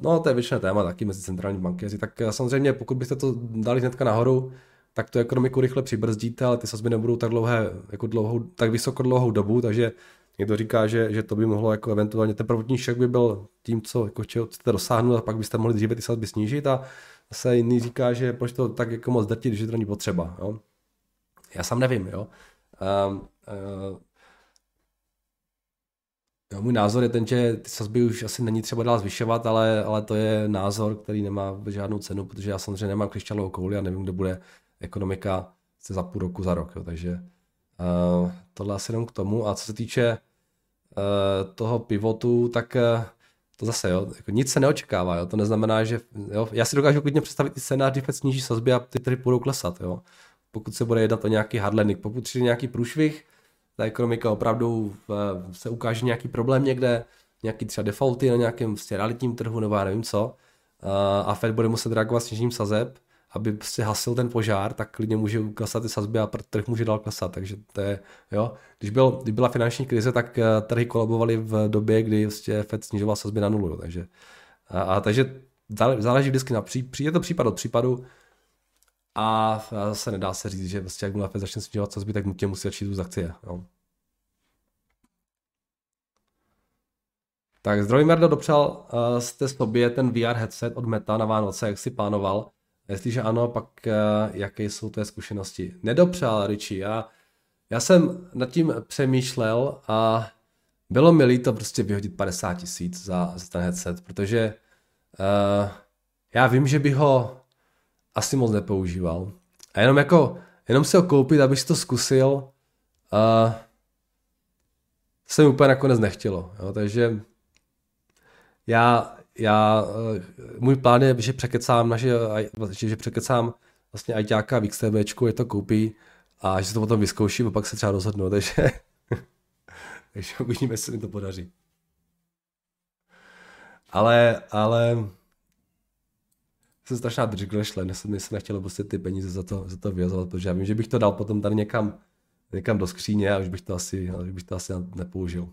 no to je většiné téma taky mezi centrální bankéři, tak uh, samozřejmě pokud byste to dali hnedka nahoru, tak tu ekonomiku rychle přibrzdíte, ale ty sazby nebudou tak dlouhé, jako dlouhou, tak vysoko dlouhou dobu, takže někdo říká, že, že to by mohlo jako eventuálně, ten prvotní šok by byl tím, co jako chcete dosáhnout a pak byste mohli dříve ty sazby snížit a zase jiný říká, že proč to tak jako moc drtit, že to není potřeba. Jo? Já sám nevím, jo. Um, uh, Jo, můj názor je ten, že ty sazby už asi není třeba dál zvyšovat, ale, ale to je názor, který nemá žádnou cenu, protože já samozřejmě nemám křišťálovou kouli a nevím, kde bude ekonomika se za půl roku, za rok. Jo. Takže uh, tohle asi jenom k tomu. A co se týče toho pivotu, tak uh, to zase, jo, jako nic se neočekává, jo. to neznamená, že, jo, já si dokážu klidně představit i scénář, kdy sníží sazby a ty tady budou klesat, jo. Pokud se bude jednat o nějaký hardlanding, pokud přijde nějaký průšvih, ta ekonomika opravdu se ukáže nějaký problém někde, nějaký třeba defaulty na nějakém vlastně realitním trhu nebo já nevím co, a Fed bude muset reagovat snížením sazeb, aby prostě hasil ten požár, tak klidně může klesat ty sazby a trh může dál klesat. Takže to je, jo. Když, byl, když byla finanční krize, tak eh, trhy kolabovaly v době, kdy prostě Fed snižoval sazby na nulu. Takže, a, a, takže záleží vždycky na pří, je to případ od případu a zase nedá se říct, že prostě jakmile Fed začne snižovat sazby, tak nutně musí začít z akcie. Jo. Tak zdravím Merdo, dopřál uh, jste sobě ten VR headset od Meta na Vánoce, jak si plánoval. Jestliže ano, pak uh, jaké jsou tvé zkušenosti? Nedopřál, Richie. Já, já jsem nad tím přemýšlel a bylo mi líto prostě vyhodit 50 tisíc za, za ten headset, protože uh, já vím, že bych ho asi moc nepoužíval. A jenom jako, jenom si ho koupit, abych si to zkusil, uh, se mi úplně nakonec nechtělo. Jo? Takže já, já, eh, můj plán je, že překecám naše, že, že překecám vlastně ajťáka v XTBčku, je to koupí a že se to potom vyzkouším a pak se třeba rozhodnu, takže, takže uvidíme, jestli mi to podaří. Ale, ale jsem strašná držglešle, ne jsem, jsem nechtěl prostě ty peníze za to, za to vyjazovat, protože já vím, že bych to dal potom tady někam, někam do skříně a už bych to asi, už bych to asi nepoužil.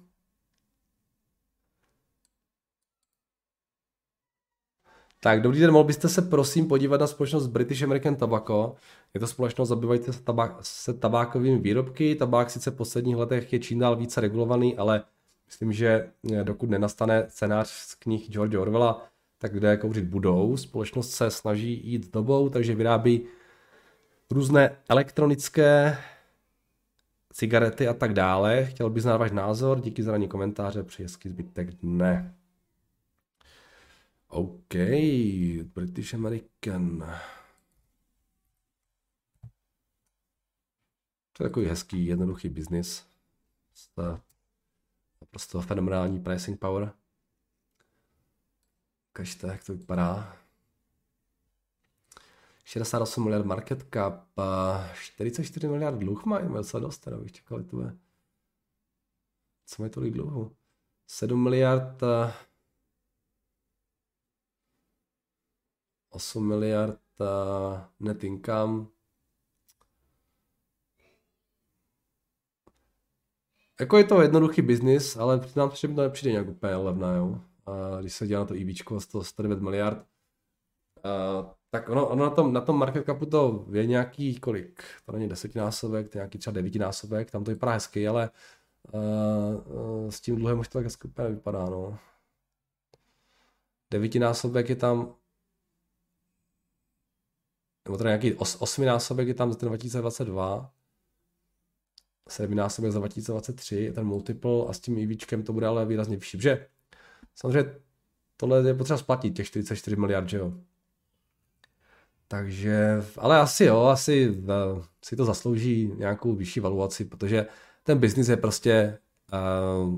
Tak, dobrý den, mohl byste se prosím podívat na společnost British American Tobacco. Je to společnost zabývající se, tabák, se tabákovými výrobky. Tabák sice v posledních letech je čím dál více regulovaný, ale myslím, že eh, dokud nenastane scénář z knih George Orwella, tak kde kouřit budou. Společnost se snaží jít dobou, takže vyrábí různé elektronické cigarety a tak dále. Chtěl bych znát váš názor, díky za ranní komentáře, přeji hezký zbytek dne. OK, British American. To je takový hezký, jednoduchý biznis. Prostě fenomenální pricing power. Kažte, jak to vypadá. 68 miliard market cap, 44 miliard dluh mají, docela dost, teda bych čekal, to je. Co mají tolik dluhu? 7 miliard 8 miliard net income. Jako je to jednoduchý biznis, ale nám že mi to nepřijde nějak úplně levná, jo. A když se dělá na to EVčko 109 miliard, a, tak ono, ono na, tom, na tom market capu to je nějaký kolik, to není desetinásobek, to je nějaký třeba devítinásobek, tam to vypadá hezky, ale uh, s tím dluhem už to tak hezky úplně vypadá, no. Devítinásobek je tam nebo teda nějaký os, osminásobek je tam za ten 2022, sedminásobek za 2023, ten multiple a s tím EVčkem to bude ale výrazně vyšší. Protože samozřejmě tohle je potřeba splatit, těch 44 miliard, že jo. Takže, ale asi jo, asi uh, si to zaslouží nějakou vyšší valuaci, protože ten biznis je prostě uh,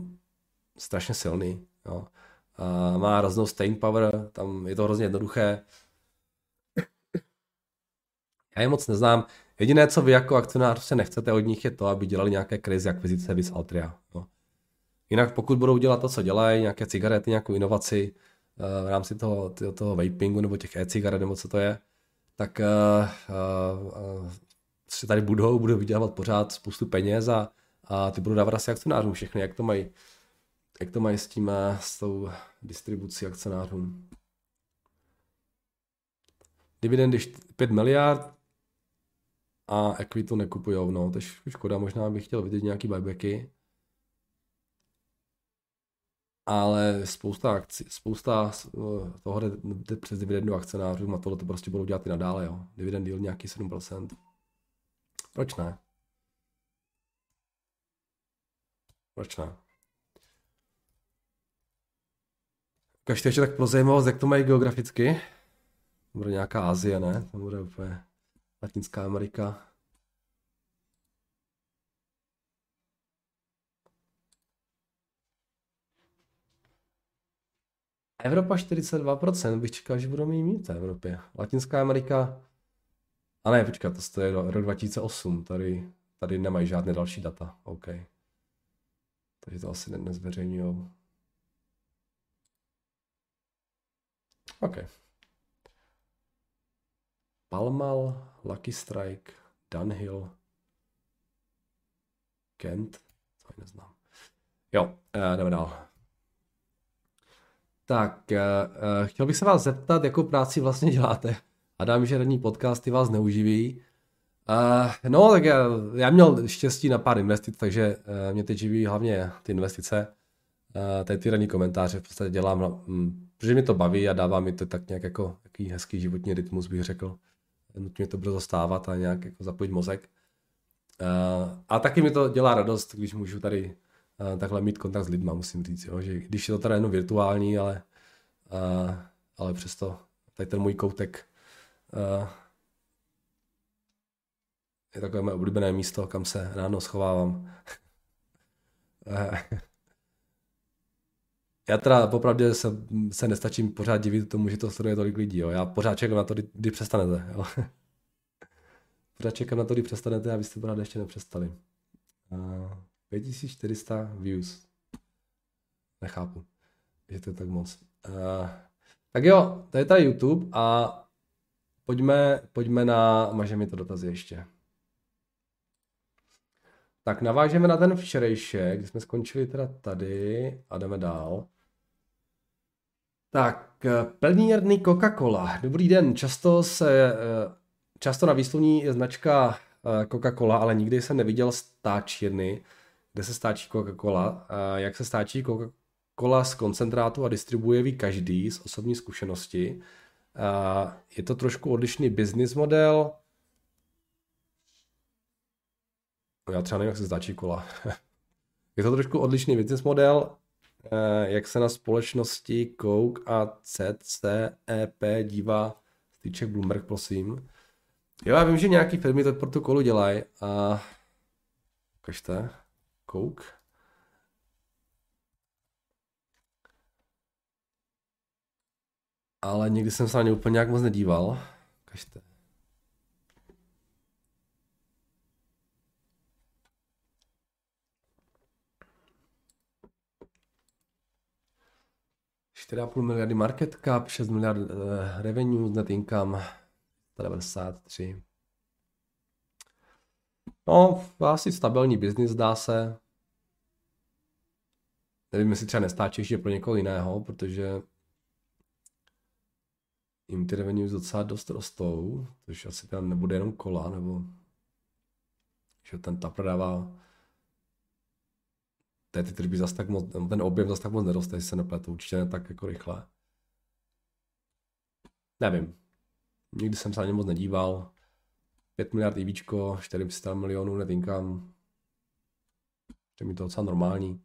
strašně silný. Jo. Uh, má hroznou staying power, tam je to hrozně jednoduché. Já je moc neznám. Jediné, co vy jako akcionář se nechcete od nich, je to, aby dělali nějaké krizi akvizice vis Altria. No. Jinak pokud budou dělat to, co dělají, nějaké cigarety, nějakou inovaci uh, v rámci toho, toho, vapingu nebo těch e-cigaret, nebo co to je, tak uh, uh, si tady budou, budou vydělávat pořád spoustu peněz a, a ty budou dávat asi akcionářům všechny, jak to mají, jak to mají s tím, s tou distribucí akcionářům. Dividendy 5 miliard, a equitu nekupujou, no, to je škoda, možná bych chtěl vidět nějaký buybacky. Ale spousta akcí, spousta eh, toho jde, jde přes dividendu akcionářům a tohle to prostě budou dělat i nadále, jo. Dividend deal nějaký 7%. Proč ne? Proč ne? Ukažte ještě tak pro zajímavost, jak to mají geograficky. Bude nějaká Asie, ne? To bude úplně Latinská Amerika. Evropa 42%, bych čekal, že budou mít mít v Evropě. Latinská Amerika, a ne, počkat, to je rok 2008, tady, tady nemají žádné další data, OK. Takže to asi nezveřejňují. OK. Palmal, Lucky Strike, Dunhill, Kent, to neznám. Jo, uh, jdeme dál. Tak, uh, chtěl bych se vás zeptat, jakou práci vlastně děláte. A dám, že ranní podcasty vás neuživí. No, tak já, já měl štěstí na pár investic, takže mě teď živí hlavně ty investice. Tady ty ranní komentáře v podstatě dělám, um, protože mi to baví a dává mi to tak nějak jako takový hezký životní rytmus, bych řekl nutně to brzo stávat a nějak jako zapojit mozek. Uh, a taky mi to dělá radost, když můžu tady uh, takhle mít kontakt s lidma, musím říct, jo, že když je to teda jenom virtuální, ale, uh, ale přesto tady ten můj koutek je takové moje oblíbené místo, kam se ráno schovávám. Já teda popravdě se, se nestačím pořád divit tomu, že to sleduje tolik lidí. Jo. Já pořád čekám na to, kdy, kdy přestanete. Jo. pořád čekám na to, kdy přestanete a vy jste pořád ještě nepřestali. Uh, 5400 views. Nechápu, že to je tak moc. Uh, tak jo, to je tady YouTube a pojďme, pojďme na, maže mi to dotazy ještě. Tak navážeme na ten včerejšek, kdy jsme skončili teda tady a jdeme dál. Tak, plnírny Coca-Cola. Dobrý den, často se, eh, často na výslovní je značka eh, Coca-Cola, ale nikdy jsem neviděl stáčírny, kde se stáčí Coca-Cola. Jak se stáčí Coca-Cola z koncentrátu a distribuje ví každý z osobní zkušenosti. Je to trošku odlišný business model, já třeba nevím, jak se značí kola. je to trošku odlišný business model, eh, jak se na společnosti Coke a CCEP dívá stýček Bloomberg, prosím. Jo, já vím, že nějaký firmy to pro tu kolu dělají a ukažte, Coke. Ale nikdy jsem se na ně úplně nějak moc nedíval. Ukažte. 4,5 miliardy market cap, 6 miliard uh, revenue, net income 93. No, asi stabilní biznis, dá se. Nevím, jestli třeba nestáčí ještě pro někoho jiného, protože jim ty revenues docela dost rostou, což asi tam nebude jenom kola, nebo že ten ta prodává té ty tržby zase tak moc, ten objem zase tak moc neroste, jestli se nepletu, určitě ne tak jako rychle. Nevím. Nikdy jsem se na ně moc nedíval. 5 miliard IVčko, 400 milionů net income. Je mi to docela normální.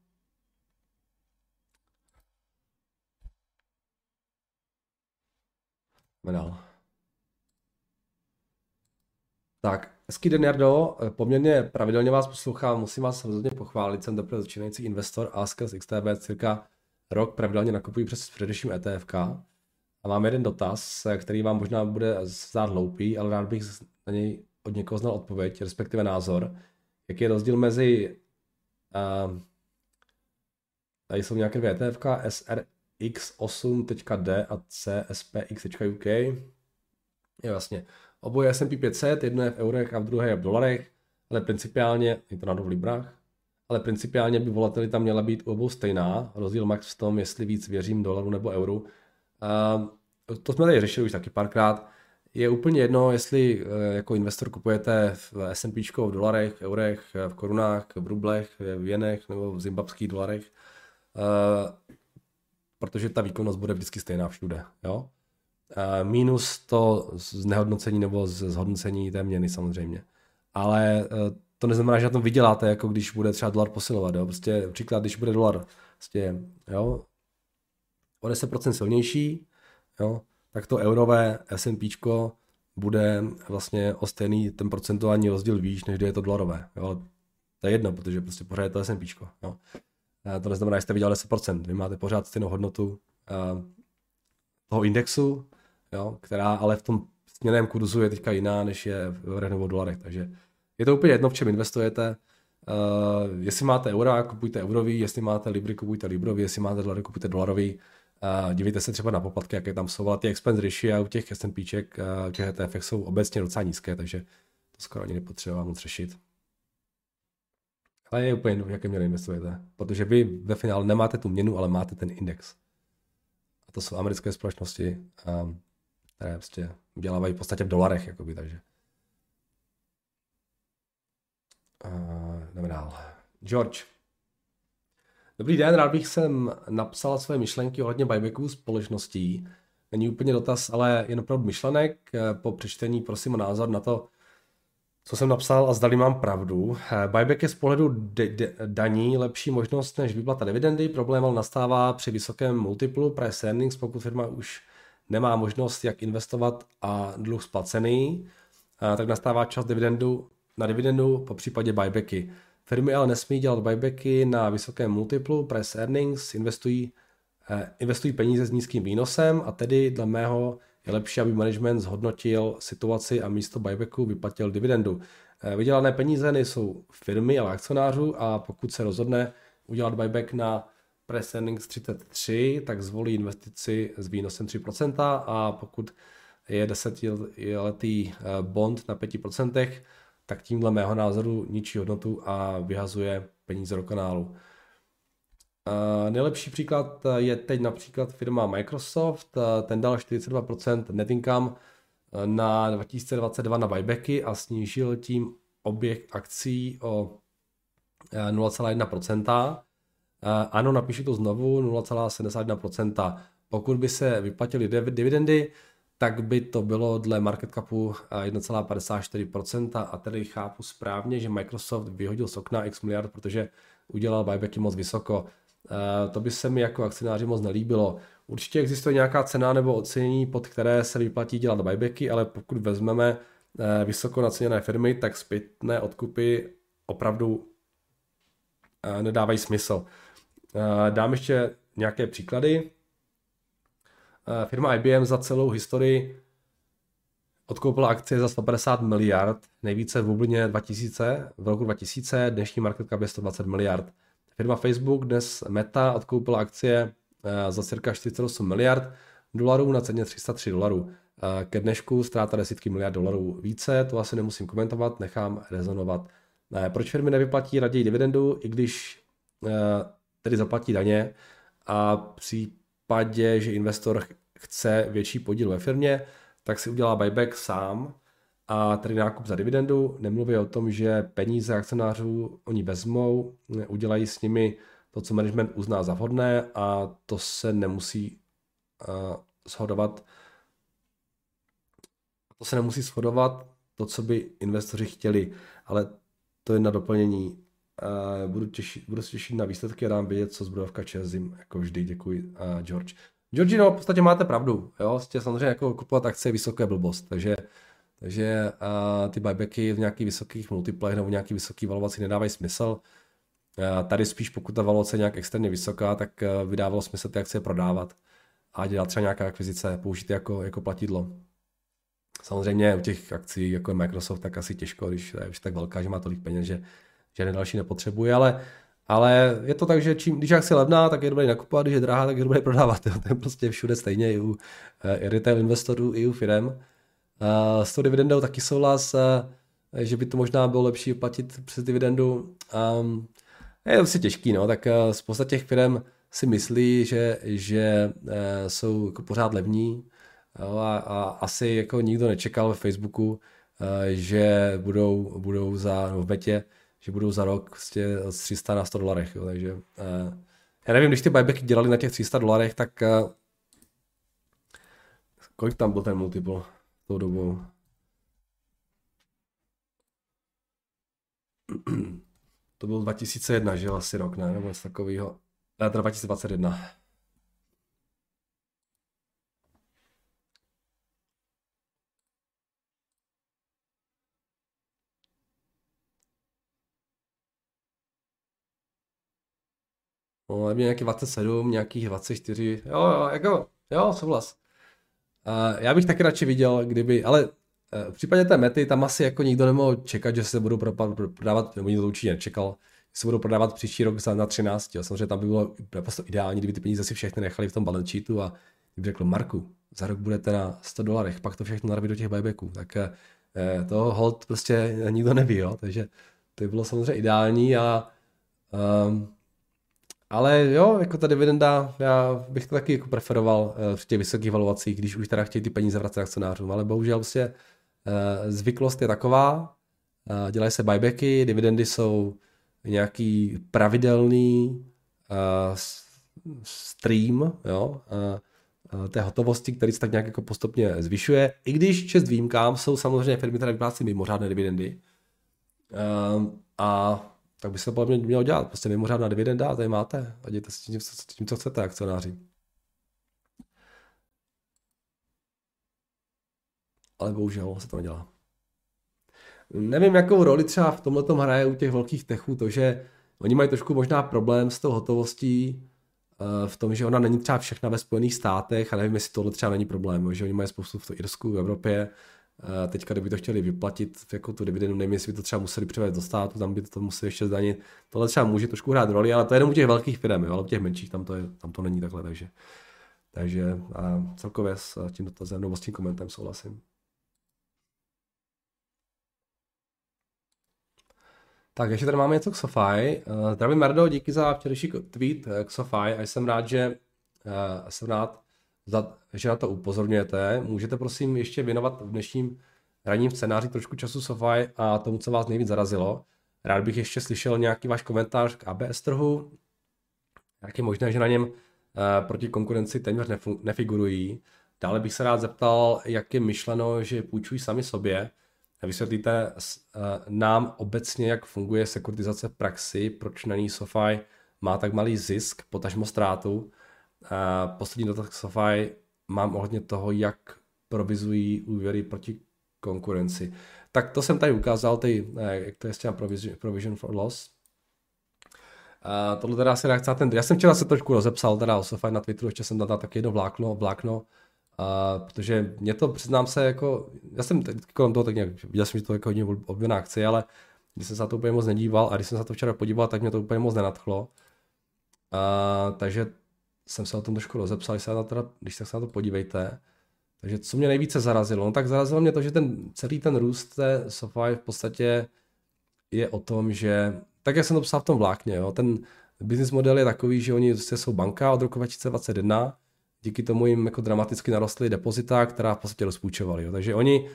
Dál. Tak, hezký den, Jardo. Poměrně pravidelně vás poslouchám, musím vás rozhodně pochválit. Jsem teprve začínající investor a skrz XTB cirka rok pravidelně nakupuji přes především ETFK. A mám jeden dotaz, který vám možná bude zdát hloupý, ale rád bych na něj od někoho znal odpověď, respektive názor. Jaký je rozdíl mezi uh, tady jsou nějaké dvě ETFK, SRX8.D a CSPX.UK. Je vlastně oboje S&P 500, jedno je v eurech a v druhé je v dolarech, ale principiálně, je to na v librách, ale principiálně by volatilita měla být u obou stejná. Rozdíl max v tom, jestli víc věřím dolaru nebo euru. Uh, to jsme tady řešili už taky párkrát. Je úplně jedno, jestli uh, jako investor kupujete v S&P v dolarech, v eurech, v korunách, v rublech, v jenech nebo v zimbabských dolarech, protože ta výkonnost bude vždycky stejná všude. Jo? Uh, minus to z nehodnocení nebo zhodnocení té měny samozřejmě. Ale uh, to neznamená, že na tom vyděláte, jako když bude třeba dolar posilovat. Jo? Prostě příklad, když bude dolar prostě, jo, o 10% silnější, jo, tak to eurové S&P bude vlastně o stejný ten procentuální rozdíl výš, než je to dolarové. Jo? To je jedno, protože prostě pořád je to S&P. A to neznamená, že jste vydělali 10%. Vy máte pořád stejnou hodnotu toho indexu, jo? která ale v tom směném kurzu je teďka jiná, než je v eurech nebo dolarech. Takže je to úplně jedno, v čem investujete. Uh, jestli máte eura, kupujte eurový, jestli máte libry, kupujte librový, jestli máte dolary, kupujte dolarový. Uh, dívejte se třeba na poplatky, jaké tam jsou, ale ty expense ratio u těch S&Pček, uh, těch ETF jsou obecně docela nízké, takže to skoro ani nepotřeba moc řešit. Ale je úplně jedno, v jakém měle investujete, protože vy ve finále nemáte tu měnu, ale máte ten index. A to jsou americké společnosti, um, které prostě dělávají v podstatě v dolarech, jakoby, takže Uh, jdeme dál. George. Dobrý den, rád bych sem napsal své myšlenky ohledně buybacků společností. Není úplně dotaz, ale jen opravdu myšlenek. Po přečtení prosím o názor na to, co jsem napsal a zdali mám pravdu. Buyback je z pohledu de- daní lepší možnost než vyplata dividendy. Problém ale nastává při vysokém multiplu price earnings, pokud firma už nemá možnost, jak investovat a dluh splacený, tak nastává čas dividendu na dividendu, po případě buybacky. Firmy ale nesmí dělat buybacky na vysokém multiplu, price earnings, investují, eh, investují peníze s nízkým výnosem a tedy dle mého je lepší, aby management zhodnotil situaci a místo buybacku vyplatil dividendu. Eh, vydělané peníze nejsou firmy, ale akcionářů a pokud se rozhodne udělat buyback na price earnings 33, tak zvolí investici s výnosem 3% a pokud je desetiletý eh, bond na 5%, tak tímhle mého názoru ničí hodnotu a vyhazuje peníze do kanálu. Uh, nejlepší příklad je teď například firma Microsoft, ten dal 42% net income na 2022 na buybacky a snížil tím oběh akcí o 0,1%. Uh, ano, napíšu to znovu, 0,71%. Pokud by se vyplatily dividendy, tak by to bylo dle market capu 1,54% eh, a tedy chápu správně, že Microsoft vyhodil z okna x miliard, protože udělal buybacky moc vysoko. Eh, to by se mi jako akcionáři moc nelíbilo. Určitě existuje nějaká cena nebo ocenění, pod které se vyplatí dělat buybacky, ale pokud vezmeme eh, vysoko naceněné firmy, tak zpětné odkupy opravdu nedávají smysl. Dám ještě nějaké příklady. Eh, firma IBM za celou historii odkoupila akcie za 150 miliard, nejvíce v bublině 2000, v roku 2000, dnešní market cap je 120 miliard. Firma Facebook, dnes Meta, odkoupila akcie eh, za cirka 48 miliard dolarů na ceně 303 dolarů. Eh, ke dnešku ztráta desítky miliard dolarů více, to asi nemusím komentovat, nechám rezonovat. Proč firmy nevyplatí raději dividendu, i když tedy zaplatí daně a při případě, že investor chce větší podíl ve firmě, tak si udělá buyback sám a tedy nákup za dividendu. Nemluví o tom, že peníze akcionářů oni vezmou, udělají s nimi to, co management uzná za vhodné a to se nemusí uh, shodovat to se nemusí shodovat, to, co by investoři chtěli, ale to je na doplnění. Uh, budu, těšit, budu se těšit na výsledky a dám vědět, co zbrojovka Čezim, jako vždy, děkuji, uh, George. George, no, v podstatě máte pravdu, jo, Jste samozřejmě jako kupovat akce je vysoké blbost, takže, takže uh, ty buybacky v nějakých vysokých multiplech nebo v nějaký vysoký valovací nedávají smysl. Uh, tady spíš pokud ta valuace je nějak extrémně vysoká, tak uh, vydávalo smysl ty akcie prodávat a dělat třeba nějaká akvizice, použít jako, jako platidlo. Samozřejmě u těch akcí, jako je Microsoft, tak asi těžko, když je už tak velká, že má tolik peněz, že žádné další nepotřebuje, ale, ale je to tak, že čím, když je levná, tak je dobré nakupovat, když je drahá, tak je dobré prodávat. Jo. To je prostě všude stejně, i u i retail investorů, i u firm. Uh, s tou dividendou taky souhlas, uh, že by to možná bylo lepší platit přes dividendu. Um, je to prostě těžký, no, tak uh, spousta těch firm si myslí, že, že jsou jako pořád levní, Jo, a, a asi jako nikdo nečekal ve Facebooku, že budou, budou za, no v betě, že budou za rok prostě z 300 na 100 dolarech. Jo, takže uh, já nevím, když ty buybacky dělali na těch 300 dolarech, tak uh, kolik tam byl ten multiple tou dobou? to byl 2001, že asi rok, ne? Nebo něco takového. Ne, teda 2021. No, mě nějaký 27, nějakých 24, jo, jo, jako, jo, souhlas. Uh, já bych taky radši viděl, kdyby, ale uh, v případě té mety tam asi jako nikdo nemohl čekat, že se budou prodávat, nebo nikdo to určitě nečekal, že se budou prodávat příští rok za na 13. Jo. Samozřejmě tam by bylo naprosto ideální, kdyby ty peníze si všechny nechali v tom balance sheetu a kdyby řekl, Marku, za rok budete na 100 dolarech, pak to všechno narví do těch buybacků, tak uh, to hold prostě nikdo neví, jo. takže to by bylo samozřejmě ideální a um, ale jo, jako ta dividenda, já bych to taky jako preferoval v těch vysokých valuacích, když už teda chtějí ty peníze vracet akcionářům, ale bohužel prostě uh, zvyklost je taková, uh, dělají se buybacky, dividendy jsou nějaký pravidelný stream, jo, té hotovosti, který se tak nějak jako postupně zvyšuje. I když čest výjimkám jsou samozřejmě firmy, které vyplácí mimořádné dividendy. A tak by se to podle mě mělo dělat. Prostě mimořádná dividenda tady máte. A dějte si tím, tím, co chcete, akcionáři. Ale bohužel se to nedělá. Nevím, jakou roli třeba v tomhle tom hraje u těch velkých techů to, že oni mají trošku možná problém s tou hotovostí, eh, v tom, že ona není třeba všechna ve Spojených státech a nevím, jestli tohle třeba není problém, že oni mají spoustu v Irsku, v Evropě, Teďka, kdyby to chtěli vyplatit jako tu dividendu, nevím, jestli by to třeba museli převést do státu, tam by to museli ještě zdanit. Tohle třeba může trošku hrát roli, ale to je jenom u těch velkých firm, ale u těch menších tam to, je, tam to není takhle, takže, takže a celkově s tím dotazem nebo s tím komentem souhlasím. Tak, ještě tady máme něco k SoFi. Zdravím Merdo, díky za včerejší tweet k SoFi a jsem rád, že jsem rád, za, že na to upozorňujete. Můžete prosím ještě věnovat v dnešním ranním scénáři trošku času SoFi a tomu, co vás nejvíc zarazilo. Rád bych ještě slyšel nějaký váš komentář k ABS trhu. Jak je možné, že na něm uh, proti konkurenci téměř nefigurují. Dále bych se rád zeptal, jak je myšleno, že půjčují sami sobě. Vysvětlíte uh, nám obecně, jak funguje sekuritizace v praxi, proč na ní SoFi má tak malý zisk, potažmo ztrátu poslední dotaz k SoFi mám ohledně toho, jak provizují úvěry proti konkurenci. Tak to jsem tady ukázal, ty, eh, jak to je s těm provision, provision for loss. A tohle teda asi reakce na ten, já jsem včera se trošku rozepsal teda o na Twitteru, ještě jsem dal taky jedno vlákno, vlákno, a, protože mě to, přiznám se, jako, já jsem kolem toho tak nějak, viděl jsem, že to je jako hodně oblíbená akce, ale když jsem se na to úplně moc nedíval a když jsem se na to včera podíval, tak mě to úplně moc nenadchlo. A, takže jsem se o tom trošku rozepsal, se na to, když tak se na to podívejte. Takže co mě nejvíce zarazilo? No tak zarazilo mě to, že ten celý ten růst té SoFi v podstatě je o tom, že, tak jak jsem to psal v tom vlákně, jo, ten business model je takový, že oni prostě jsou banka od roku 2021, díky tomu jim jako dramaticky narostly depozita, která v podstatě rozpůjčovali. Jo. Takže oni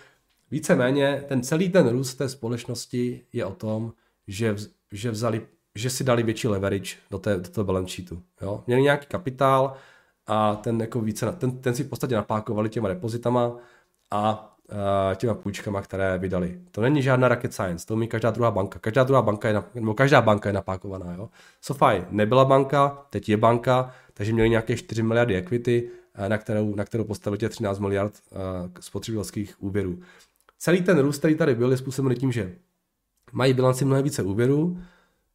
víceméně, ten celý ten růst té společnosti je o tom, že, že vzali že si dali větší leverage do, té, do toho balance sheetu. Jo? Měli nějaký kapitál a ten, jako více, ten, ten si v podstatě napákovali těma depozitama a těma půjčkama, které vydali. To není žádná rocket science, to umí každá druhá banka. Každá druhá banka je, nebo každá banka je napákovaná. Jo? SoFi nebyla banka, teď je banka, takže měli nějaké 4 miliardy equity, na kterou, na kterou postavili těch 13 miliard spotřebitelských úvěrů. Celý ten růst, který tady byl, je způsobený tím, že mají bilanci mnohem více úvěrů,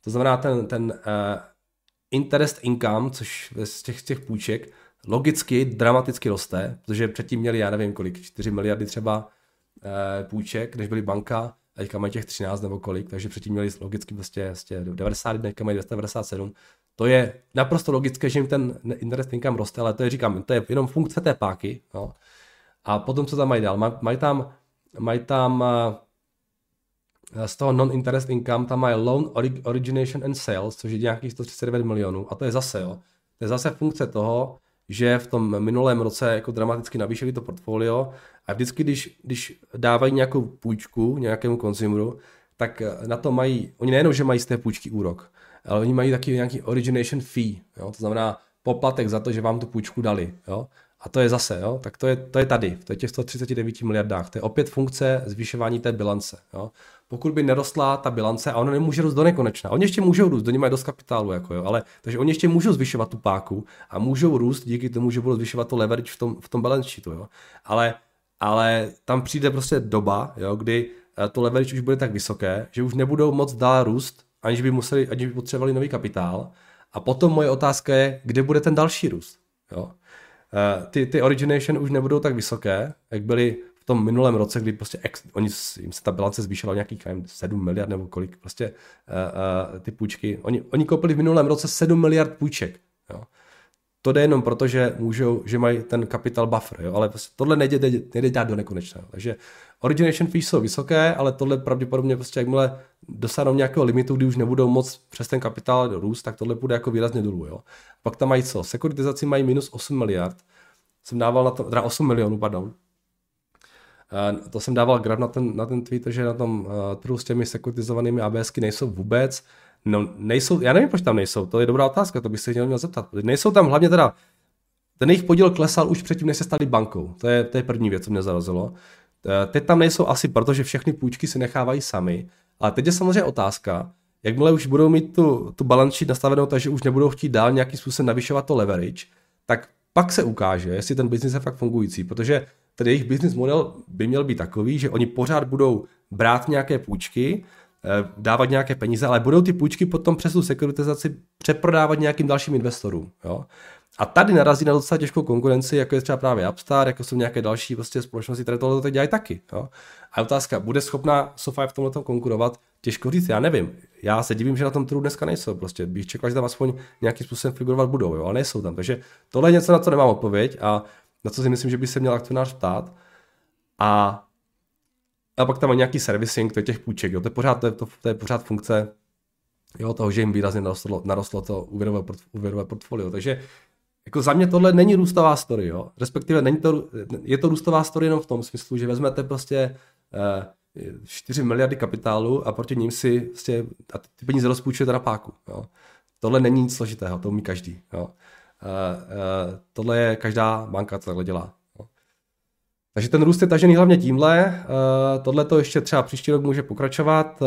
to znamená ten, ten uh, interest income, což z těch, z těch půjček, logicky dramaticky roste, protože předtím měli, já nevím kolik, 4 miliardy třeba uh, půjček, než byly banka, a teďka mají těch 13 nebo kolik, takže předtím měli logicky vlastně, vlastně 90, teďka mají 297. To je naprosto logické, že jim ten interest income roste, ale to je, říkám, to je jenom funkce té páky. No. A potom, co tam mají dál? Mají tam, mají tam uh, z toho non-interest income tam mají loan origination and sales, což je nějakých 139 milionů. A to je zase, jo. To je zase funkce toho, že v tom minulém roce jako dramaticky navýšili to portfolio a vždycky, když, když dávají nějakou půjčku nějakému konzumeru, tak na to mají, oni nejenom, že mají z té půjčky úrok, ale oni mají taky nějaký origination fee, jo? to znamená poplatek za to, že vám tu půjčku dali. Jo? A to je zase, jo? tak to je, to je tady, je těch 139 miliardách. To je opět funkce zvyšování té bilance. Jo? Pokud by nerostla ta bilance a ona nemůže růst do nekonečna. Oni ještě můžou růst, oni mají dost kapitálu, jako jo, ale takže oni ještě můžou zvyšovat tu páku a můžou růst díky tomu, že budou zvyšovat to leverage v tom, v tom balance sheetu, jo. Ale, ale tam přijde prostě doba, jo, kdy eh, to leverage už bude tak vysoké, že už nebudou moc dál růst, aniž by museli, aniž by potřebovali nový kapitál. A potom moje otázka je, kde bude ten další růst. Jo? Eh, ty, ty origination už nebudou tak vysoké, jak byly tom minulém roce, kdy prostě ex, oni, jim se ta bilance zvýšila o nějakých nevím, 7 miliard nebo kolik, prostě uh, uh, ty půjčky. Oni, oni koupili v minulém roce 7 miliard půjček. Jo. To jde jenom proto, že můžou, že mají ten capital buffer, jo, ale prostě tohle nejde, nejde, dát do nekonečna. Takže origination fees jsou vysoké, ale tohle pravděpodobně prostě jakmile dosáhnou nějakého limitu, kdy už nebudou moc přes ten kapitál růst, tak tohle bude jako výrazně dolů. Jo. Pak tam mají co? Sekuritizaci mají minus 8 miliard. Jsem dával na to, teda 8 milionů, pardon, to jsem dával graf na ten, na ten Twitter, že na tom uh, trhu s těmi sekuritizovanými ABSky nejsou vůbec. No, nejsou, já nevím, proč tam nejsou, to je dobrá otázka, to bych se měl, měl zeptat. Nejsou tam hlavně teda, ten jejich podíl klesal už předtím, než se stali bankou. To je, to je první věc, co mě zarazilo. Eh, teď tam nejsou asi proto, že všechny půjčky si nechávají sami. Ale teď je samozřejmě otázka, jakmile už budou mít tu, tu balance sheet nastavenou, takže už nebudou chtít dál nějakým způsobem navyšovat to leverage, tak pak se ukáže, jestli ten biznis je fakt fungující, protože ten jejich business model by měl být takový, že oni pořád budou brát nějaké půjčky, eh, dávat nějaké peníze, ale budou ty půjčky potom přes tu sekuritizaci přeprodávat nějakým dalším investorům. Jo? A tady narazí na docela těžkou konkurenci, jako je třeba právě Upstart, jako jsou nějaké další prostě společnosti, které tohle teď dělají taky. Jo? A otázka, bude schopná SoFi v tomhle konkurovat? Těžko říct, já nevím. Já se divím, že na tom trhu dneska nejsou. Prostě bych čekal, že tam aspoň nějakým způsobem figurovat budou, jo? ale nejsou tam. Takže tohle je něco, na co nemám odpověď a na co si myslím, že by se měl akcionář ptát. A, a pak tam má nějaký servicing, to je těch půjček, jo. To, je pořád, to, je, to, to je pořád funkce jo, toho, že jim výrazně narostlo, narostlo to úvěrové, úvěrové portfolio. Takže jako za mě tohle není růstová story, jo. Respektive není to, je to růstová story jenom v tom smyslu, že vezmete prostě eh, 4 miliardy kapitálu a proti ním si prostě, a ty peníze rozpůjčujete na páku. Jo. Tohle není nic složitého, to umí každý. Jo. Uh, uh, tohle je každá banka, co takhle dělá. No. Takže ten růst je tažený hlavně tímhle. Uh, tohle to ještě třeba příští rok může pokračovat.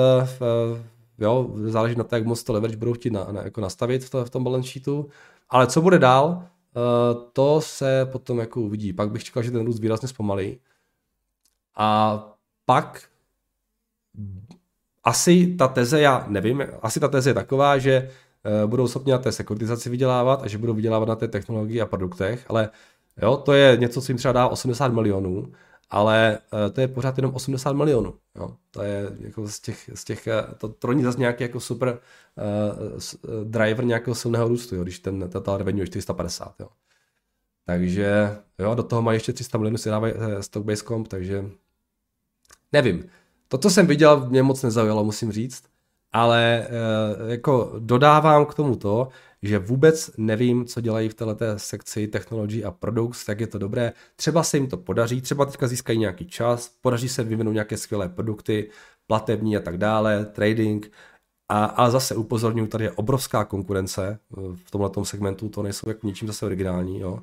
Jo, záleží na to, jak moc to leverage budou chtít na, na, jako nastavit v, to, v tom balance sheetu. Ale co bude dál, to se potom jako uvidí. Pak bych čekal, že ten růst výrazně zpomalí. A pak asi ta teze, já nevím, asi ta teze je taková, že Eh, budou schopni na té sekuritizaci vydělávat a že budou vydělávat na té technologii a produktech, ale jo, to je něco, co jim třeba dá 80 milionů, ale eh, to je pořád jenom 80 milionů. Jo. To je jako z těch, z těch eh, to, to není zase nějaký jako super uh, driver nějakého silného růstu, jo, když ten total revenue je 450. Jo. Takže jo, do toho mají ještě 300 milionů si dávají stock-based comp, takže nevím. To, co jsem viděl, mě moc nezaujalo, musím říct ale eh, jako dodávám k tomu to, že vůbec nevím, co dělají v této sekci technology a products, tak je to dobré. Třeba se jim to podaří, třeba teďka získají nějaký čas, podaří se vyvinout nějaké skvělé produkty, platební a tak dále, trading, a, ale zase upozorňuji, tady je obrovská konkurence eh, v tomhle segmentu, to nejsou jako ničím zase originální. Jo.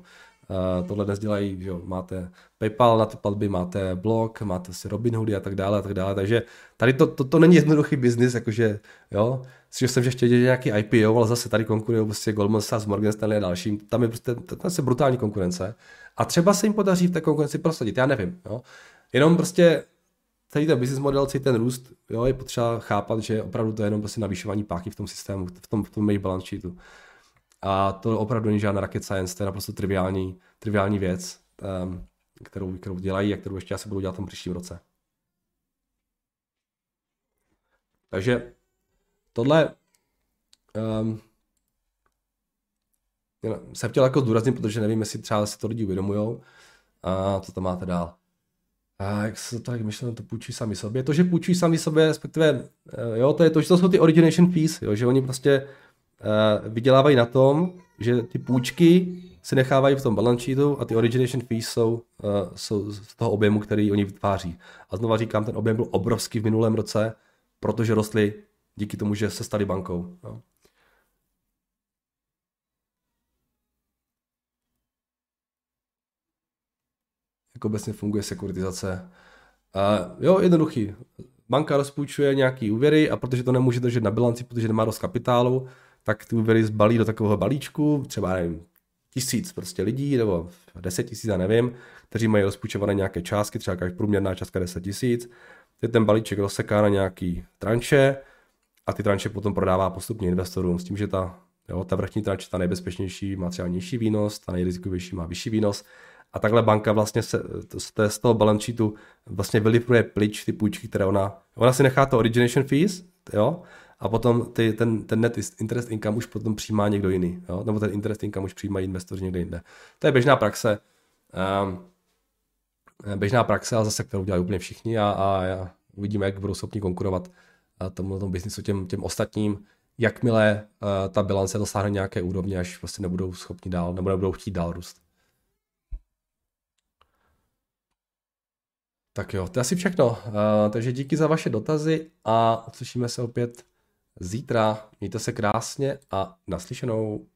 Uh, tohle dnes dělají, že jo, máte PayPal na ty platby, máte blog, máte si Robinhoody a tak dále a tak dále, takže tady to, to, to není jednoduchý biznis, jakože, jo, že jsem, že ještě dělá nějaký IPO, ale zase tady konkurují prostě Goldman Sachs, Morgan Stanley a dalším, tam je prostě, to je brutální konkurence. A třeba se jim podaří v té konkurenci prosadit, já nevím, jo, jenom prostě celý ten business model, celý ten růst, jo, je potřeba chápat, že opravdu to je jenom prostě navýšování páky v tom systému, v tom, v tom jejich balance sheetu. A to opravdu není žádná rocket science, to je naprosto triviální, triviální věc, um, kterou, kterou dělají a kterou ještě asi budou dělat v tom příštím roce. Takže tohle um, jsem chtěl jako zdůraznit, protože nevím, jestli třeba si to lidi uvědomujou. A co tam máte dál? A jak se to tak myšleno, to půjčí sami sobě. To, že půjčí sami sobě, respektive, eh, jo, to je to, že to jsou ty origination fees, jo, že oni prostě vydělávají na tom, že ty půjčky se nechávají v tom balance sheetu a ty origination fees jsou, uh, jsou z toho objemu, který oni vytváří. A znova říkám, ten objem byl obrovský v minulém roce, protože rostly díky tomu, že se stali bankou. Jo. Jak obecně funguje sekuritizace. Uh, jo, jednoduchý. Banka rozpůjčuje nějaký úvěry a protože to nemůže držet na bilanci, protože nemá dost kapitálu, tak ty úvěry zbalí do takového balíčku, třeba nevím, tisíc prostě lidí, nebo deset tisíc, já nevím, kteří mají rozpůjčované nějaké částky, třeba průměrná částka 10 tisíc. Teď ten balíček rozseká na nějaký tranše a ty tranše potom prodává postupně investorům s tím, že ta, jo, ta vrchní tranče, ta nejbezpečnější má třeba nižší výnos, ta nejrizikovější má vyšší výnos a takhle banka vlastně se, z, z toho balance sheetu vlastně vylipuje pryč ty půjčky, které ona, ona si nechá to origination fees, jo, a potom ty, ten, ten net interest income už potom přijímá někdo jiný, jo? nebo ten interest income už přijímají investoři někde jinde. To je běžná praxe, um, běžná praxe, ale zase, kterou dělají úplně všichni a, a, a uvidíme, jak budou schopni konkurovat tomu, tomu biznisu těm, těm ostatním, jakmile uh, ta bilance dosáhne nějaké úrovně, až prostě nebudou schopni dál, nebo nebudou chtít dál růst. Tak jo, to je asi všechno. Uh, takže díky za vaše dotazy a uslyšíme se opět zítra. Mějte se krásně a naslyšenou.